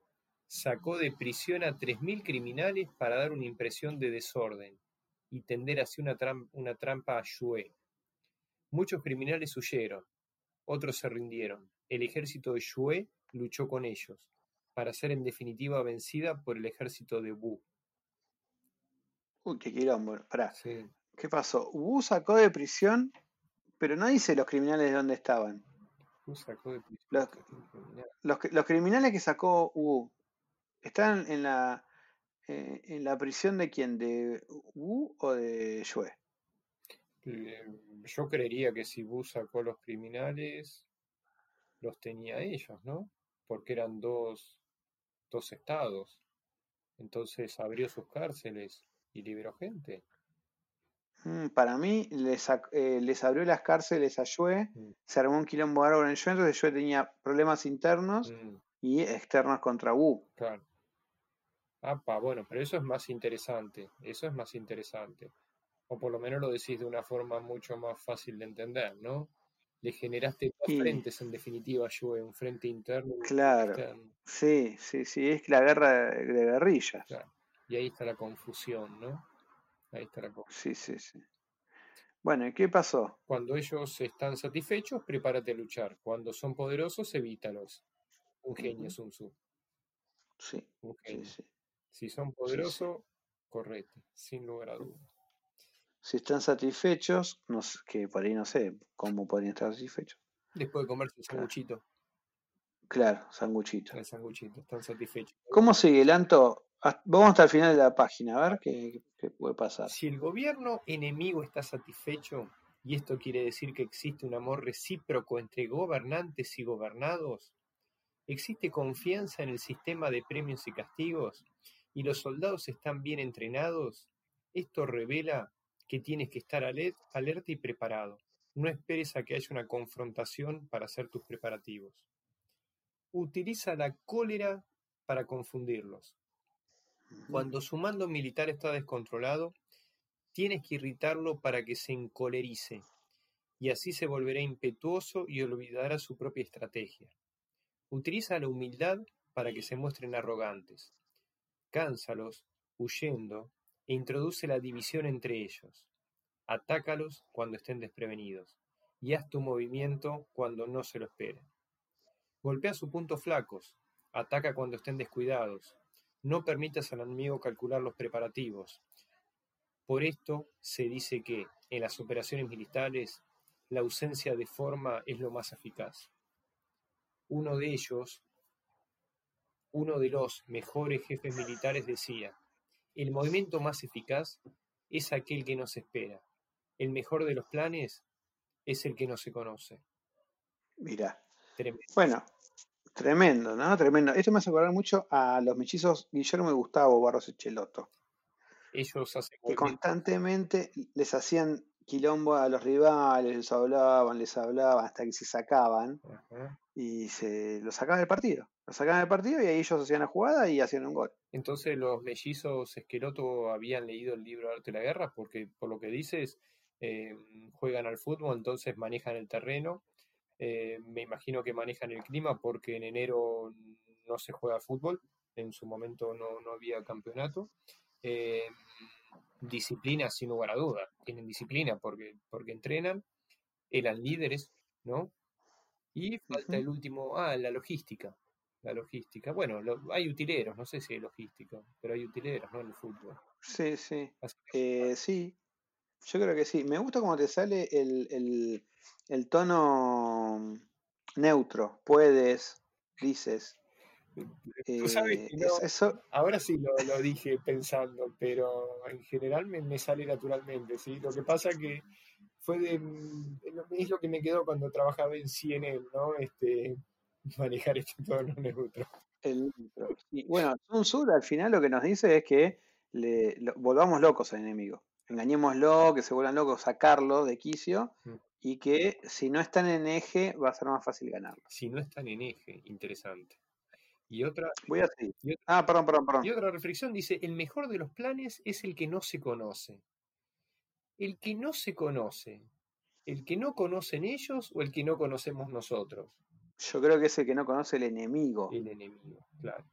sacó de prisión a 3.000 criminales para dar una impresión de desorden y tender así una, tram- una trampa a Yue. Muchos criminales huyeron, otros se rindieron. El ejército de Yue luchó con ellos, para ser en definitiva vencida por el ejército de Bu. Uy, qué quilombo. Pará, Sí. ¿qué pasó? Wu sacó de prisión, pero no dice los criminales de dónde estaban. Bu sacó de prisión Los- a 3.000 criminales. Los, que- los criminales que sacó Wu, ¿están en la, eh, en la prisión de quién? ¿De Wu o de Yue? Eh, Yo creería que si Bu sacó a los criminales, los tenía ellos, ¿no? Porque eran dos, dos estados. Entonces abrió sus cárceles y liberó gente. Mm, para mí, les, eh, les abrió las cárceles a Yue, Mm. se armó un quilombo bárbaro en Yue, entonces Yue tenía problemas internos Mm, y externos contra Wu. claro. Apa, bueno, pero eso es más interesante. Eso es más interesante. O por lo menos lo decís de una forma mucho más fácil de entender, ¿no? Le generaste dos frentes en definitiva Yue, un frente interno y Claro. externo. Sí, sí, sí, es la guerra de, guerrillas. Claro. Y ahí está la confusión, ¿no? Ahí está la confusión. Sí, sí, sí. Bueno, ¿y qué pasó? Cuando ellos están satisfechos, prepárate a luchar. Cuando son poderosos, evítalos. Un genio. Sun Tzu, Sí, un sí, genio. sí. Si son poderosos, correte, sin lugar a dudas. Si están satisfechos, no sé, que por ahí no sé cómo podrían estar satisfechos. Después de comerse el Claro. sanguchito, Claro, sanguchito. el sanguchito, están satisfechos. ¿Cómo sigue, Lanto? Vamos hasta el final de la página, a ver qué, qué puede pasar. Si el gobierno enemigo está satisfecho, y esto quiere decir que existe un amor recíproco entre gobernantes y gobernados, existe confianza en el sistema de premios y castigos, y los soldados están bien entrenados, esto revela que tienes que estar aler- alerta y preparado. No esperes a que haya una confrontación para hacer tus preparativos. Utiliza la cólera para confundirlos. Cuando su mando militar está descontrolado, tienes que irritarlo para que se encolerice, y así se volverá impetuoso y olvidará su propia estrategia. Utiliza la humildad para que se muestren arrogantes. Cánsalos, huyendo, e introduce la división entre ellos. Atácalos cuando estén desprevenidos, y haz tu movimiento cuando no se lo esperen. Golpea sus puntos flacos, ataca cuando estén descuidados, no permitas al enemigo calcular los preparativos. Por esto se dice que en las operaciones militares la ausencia de forma es lo más eficaz. Uno de ellos, uno de los mejores jefes militares decía, el movimiento más eficaz es aquel que no se espera. El mejor de los planes es el que no se conoce. Mirá. Tremendo. Bueno, tremendo, ¿no? Tremendo. Esto me hace acordar mucho a los mellizos Guillermo y Gustavo Barros Echeloto, Ellos hacen que constantemente les hacían quilombo a los rivales, les hablaban, les hablaban, hasta que se sacaban Ajá. y se los sacaban del partido. Los sacaban del partido y ahí ellos hacían la jugada y hacían un gol. Entonces los mellizos Esqueloto habían leído el libro Arte de la Guerra, porque por lo que dices, eh, juegan al fútbol, entonces manejan el terreno. Eh, me imagino que manejan el clima porque en enero no se juega fútbol, en su momento no, no había campeonato. Eh, disciplina sin lugar a duda, tienen disciplina porque, porque entrenan, eran líderes, ¿no? Y falta el último, ah, la logística. La logística. Bueno, lo- hay utileros, no sé si hay logística, pero hay utileros, ¿no? En el fútbol. Sí, sí. Eh, sí, yo creo que sí. Me gusta cómo te sale el, el, el tono neutro. Puedes, dices. Tú sabes Eh, que es- no, eso, ahora sí lo, lo dije pensando, pero en general me, me sale naturalmente, ¿sí? Lo que pasa que fue de, mm, es lo que me quedó cuando trabajaba en CNN, ¿no? Este, manejar este tono neutro. el, y bueno, Sun Tzu al final lo que nos dice es que le, lo- volvamos locos al enemigo. Engañémoslo, que se vuelvan locos, sacarlo de quicio Mm. y que si no están en eje va a ser más fácil ganarlo. Si no están en eje, interesante. Y otra, Voy a seguir. y otra, Ah, perdón, perdón, y perdón. otra reflexión dice, el mejor de los planes es el que no se conoce. El que no se conoce, el que no conocen ellos o el que no conocemos nosotros. Yo creo que es el que no conoce el enemigo. El enemigo, claro,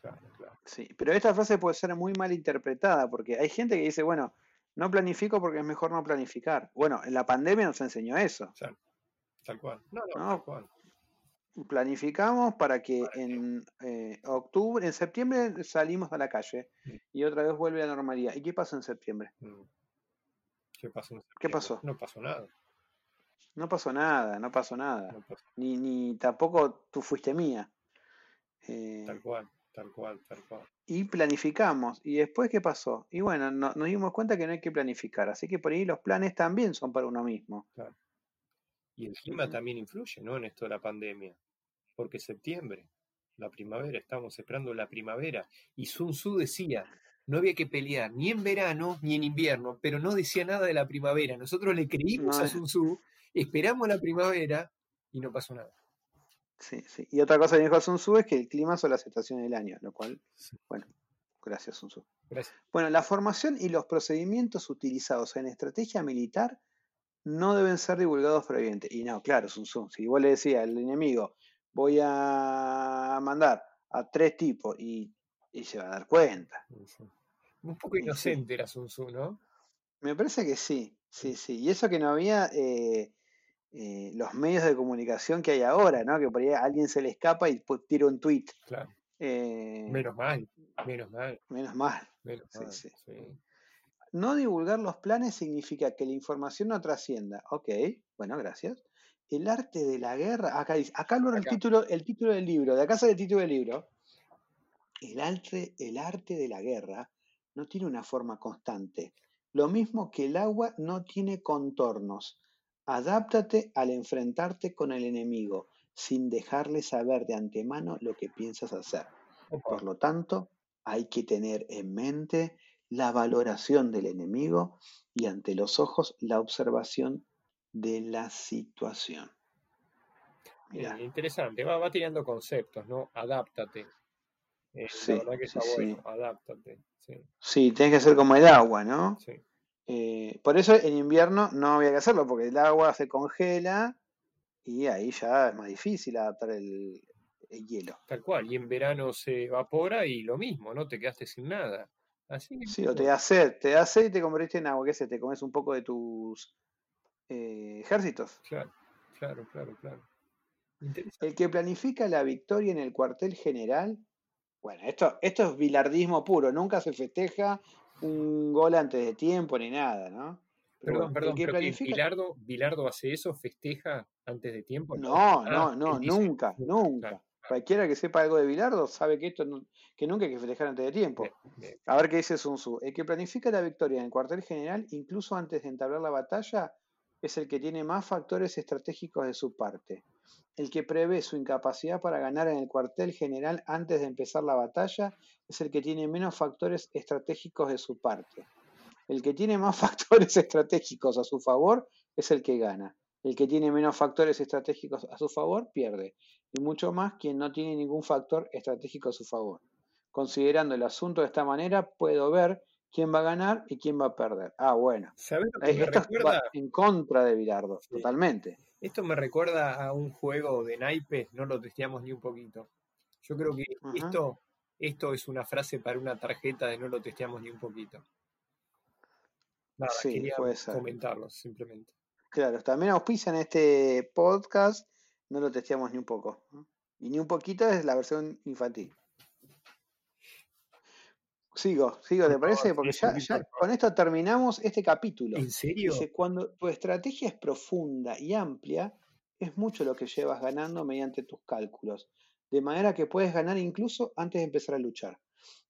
claro, claro. Sí, pero esta frase puede ser muy mal interpretada porque hay gente que dice, bueno, no planifico porque es mejor no planificar. Bueno, en la pandemia nos enseñó eso. Tal, tal cual. No, no, No. tal cual. Planificamos para que en eh, octubre, en septiembre salimos a la calle Mm. y otra vez vuelve a la normalidad. ¿Y qué pasó en septiembre? Mm. ¿Qué pasó? en ¿Qué septiembre? pasó? No pasó nada. No pasó nada, no pasó nada. no pasó- Ni, ni tampoco tú fuiste mía. Eh, Tal cual, tal cual, tal cual. y planificamos. ¿Y después qué pasó? Y bueno, no- nos dimos cuenta que no hay que planificar. Así que por ahí los planes también son para uno mismo. Y el clima también influye, ¿no? En esto de la pandemia. Porque septiembre, la primavera, estamos esperando la primavera. Y Sun Tzu decía, no había que pelear ni en verano ni en invierno, pero no decía nada de la primavera. Nosotros le creímos No a es- Sun Tzu, esperamos la primavera y no pasó nada. Sí, sí. Y otra cosa que dijo Sun Tzu es que el clima son las estaciones del año, lo cual, Sí. bueno, gracias Sun Tzu. Gracias. Bueno, la formación y los procedimientos utilizados en estrategia militar no deben ser divulgados previamente. Y no, claro, Sun Tzu. Si vos le decías al enemigo, voy a mandar a tres tipos y, y se va a dar cuenta. Sí. Un poco sí. inocente era Sun Tzu, ¿no? Me parece que sí, sí, sí. Y eso que no había eh, eh, los medios de comunicación que hay ahora, ¿no? Que por ahí a alguien se le escapa y tira un tweet. Claro. Eh, Menos mal, menos mal, menos mal. menos Sí, mal. sí. sí. No divulgar los planes significa que la información no trascienda. Ok, bueno, gracias. El arte de la guerra, acá dice, acá lo el título, el título del libro, de acá sale el título del libro. El arte, el arte de la guerra no tiene una forma constante. Lo mismo que el agua no tiene contornos. Adáptate al enfrentarte con el enemigo, sin dejarle saber de antemano lo que piensas hacer. Por lo tanto, hay que tener en mente la valoración del enemigo y ante los ojos la observación de la situación. Mirá, interesante, va, va tirando conceptos, ¿no? Adáptate. Eh, Sí, la verdad que está sí. bueno, adáptate. Sí, sí, tenés que ser como el agua, ¿no? sí. Eh, por eso en invierno no había que hacerlo, porque el agua se congela y ahí ya es más difícil adaptar el, el hielo. Tal cual, y en verano se evapora y lo mismo, ¿no? Te quedaste sin nada. Así que, Sí, o te sed, te sed y te convertiste en agua, ¿qué sé? Te comes un poco de tus eh, ejércitos. claro, claro, claro, claro. El que planifica la victoria en el cuartel general, bueno, esto, esto es bilardismo puro, nunca se festeja un gol antes de tiempo ni nada, ¿no? Pero Perdón, bueno, perdón, que pero que planifica... Bilardo, Bilardo hace eso, festeja antes de tiempo, ¿no? No, Ah, no, no, dice, nunca, nunca. claro, Cualquiera que sepa algo de Bilardo sabe que esto no- que nunca hay que festejar antes de tiempo. bien, bien. A ver qué dice Sun Tzu. El que planifica la victoria en el cuartel general, incluso antes de entablar la batalla, es el que tiene más factores estratégicos de su parte. El que prevé su incapacidad para ganar en el cuartel general antes de empezar la batalla es el que tiene menos factores estratégicos de su parte. El que tiene más factores estratégicos a su favor es el que gana. El que tiene menos factores estratégicos a su favor pierde. Y mucho más quien no tiene ningún factor estratégico a su favor. Considerando el asunto de esta manera, puedo ver quién va a ganar y quién va a perder. Ah, bueno. ¿Sabes lo que Eh, me va en contra de Bilardo, Sí. totalmente. Esto me recuerda a un juego de naipes, no lo testeamos ni un poquito. Yo creo que esto, esto es una frase para una tarjeta de no lo testeamos ni un poquito. Nada, Sí, quería comentarlo simplemente. Claro, también auspician este podcast, no lo testeamos ni un poco. Y ni un poquito es la versión infantil. Sigo, sigo, ¿te parece? Porque ya, con esto terminamos este capítulo. ¿En serio? Dice, cuando tu estrategia es profunda y amplia, es mucho lo que llevas ganando mediante tus cálculos. de manera que puedes ganar incluso antes de empezar a luchar.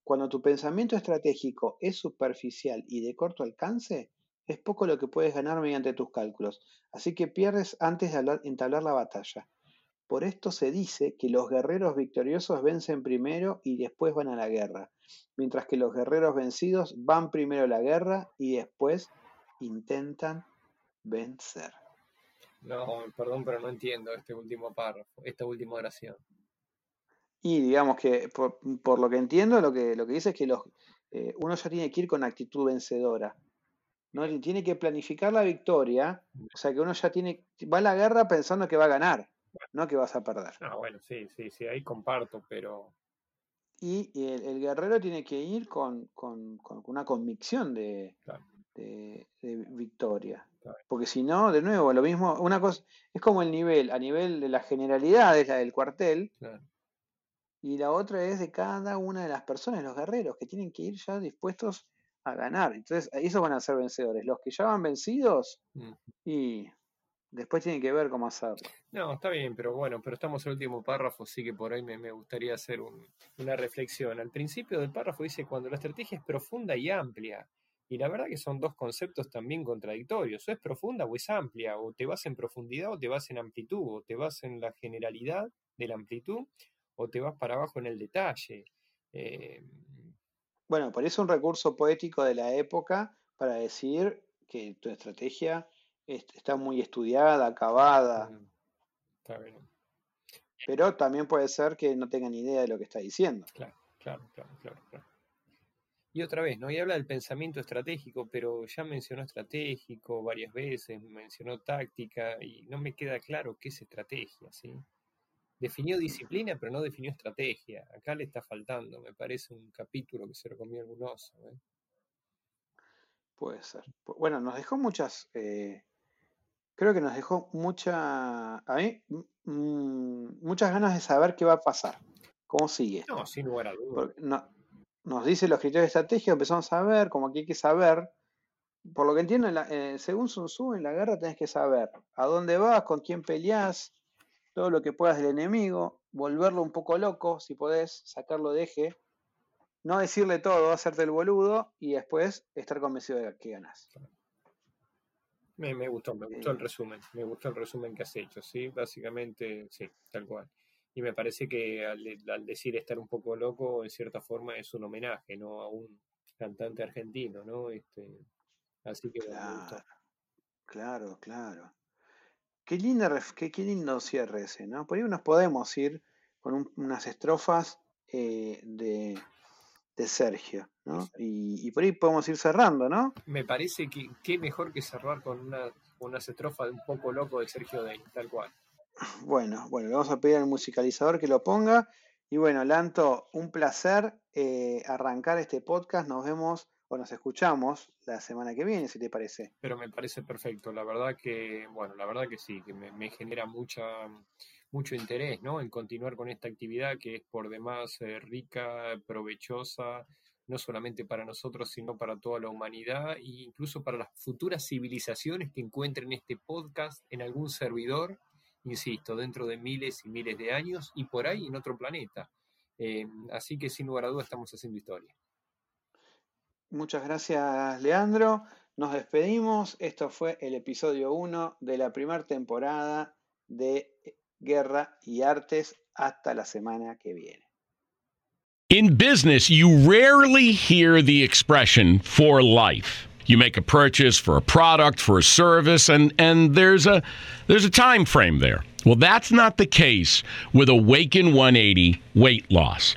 Cuando tu pensamiento estratégico es superficial y de corto alcance, es poco lo que puedes ganar mediante tus cálculos, así que pierdes antes de entablar la batalla. Por esto se dice que los guerreros victoriosos vencen primero y después van a la guerra, mientras que los guerreros vencidos van primero a la guerra y después intentan vencer. No, perdón, pero no entiendo este último párrafo, esta última oración. Y digamos que, por, lo que entiendo, lo que, lo que dice es que los, eh, uno ya tiene que ir con actitud vencedora. ¿no? Tiene que planificar la victoria, o sea que uno ya tiene, va a la guerra pensando que va a ganar, no que vas a perder. Ah, bueno, sí, sí, sí, ahí comparto, pero... Y el, guerrero tiene que ir con, una convicción de, victoria. Porque si no, de nuevo, lo mismo, una cosa, es como el nivel, a nivel de la generalidad es la del cuartel, y la otra es de cada una de las personas, los guerreros, que tienen que ir ya dispuestos a ganar. Entonces, esos van a ser vencedores. Los que ya van vencidos, mm. y después tienen que ver cómo hacerlo. No, está bien, pero bueno, pero estamos en el último párrafo, sí que por ahí me, gustaría hacer una reflexión. Al principio del párrafo dice, cuando la estrategia es profunda y amplia, y la verdad que son dos conceptos también contradictorios. O es profunda o es amplia, o te vas en profundidad o te vas en amplitud, o te vas en la generalidad de la amplitud, o te vas para abajo en el detalle. Eh, bueno, por eso un recurso poético de la época para decir que tu estrategia está muy estudiada, acabada. Está bien. Pero también puede ser que no tengan idea de lo que está diciendo. Claro, claro, claro, claro. Y otra vez, ¿no? Y habla del pensamiento estratégico, pero ya mencionó estratégico varias veces, mencionó táctica, y no me queda claro qué es estrategia, ¿sí? definió disciplina, pero no definió estrategia. Acá le está faltando, me parece un capítulo que se lo comió algún oso. ¿eh? Puede ser. Bueno, nos dejó muchas. Eh, creo que nos dejó mucha. A mí, muchas ganas de saber qué va a pasar. ¿Cómo sigue? No, sin lugar a dudas. nos dice los criterios de estrategia, empezamos a ver, como que hay que saber. Por lo que entiendo, eh, según Sun Tzu, en la guerra tenés que saber a dónde vas, con quién peleás, todo lo que puedas del enemigo, volverlo un poco loco, si podés, sacarlo de eje, no decirle todo, hacerte el boludo y después estar convencido de que ganas. Me, gustó, me gustó el eh. resumen, me gustó el resumen que has hecho, sí, básicamente, sí, tal cual. Y me parece que al, decir estar un poco loco, en cierta forma es un homenaje, ¿no? A un cantante argentino, ¿no? Este, así que me gustó. Claro, claro. Qué, linda, qué, lindo cierre ese, ¿no? Por ahí nos podemos ir con unas estrofas eh, de, Sergio, ¿no? Y, por ahí podemos ir cerrando, ¿no? Me parece que qué mejor que cerrar con una, unas estrofas de un poco loco de Sergio Day, tal cual. Bueno, bueno, le vamos a pedir al musicalizador que lo ponga. Y bueno, Lanto, un placer eh, arrancar este podcast. Nos vemos o nos escuchamos la semana que viene, si te parece. Pero me parece perfecto, la verdad que, bueno, la verdad que sí, que me, genera mucha, mucho interés, ¿no? En continuar con esta actividad que es por demás eh, rica, provechosa, no solamente para nosotros, sino para toda la humanidad e incluso para las futuras civilizaciones que encuentren este podcast en algún servidor, insisto, dentro de miles y miles de años y por ahí en otro planeta. Eh, así que sin lugar a dudas estamos haciendo historia. Muchas gracias, Leandro. Nos despedimos. Esto fue el episodio 1 de la primera temporada de Guerra y Artes. Hasta la semana que viene. In business, you rarely hear the expression for life. You make a purchase for a product, for a service, and, and there's a there's a time frame there. Well, that's not the case with Awaken 180 weight loss.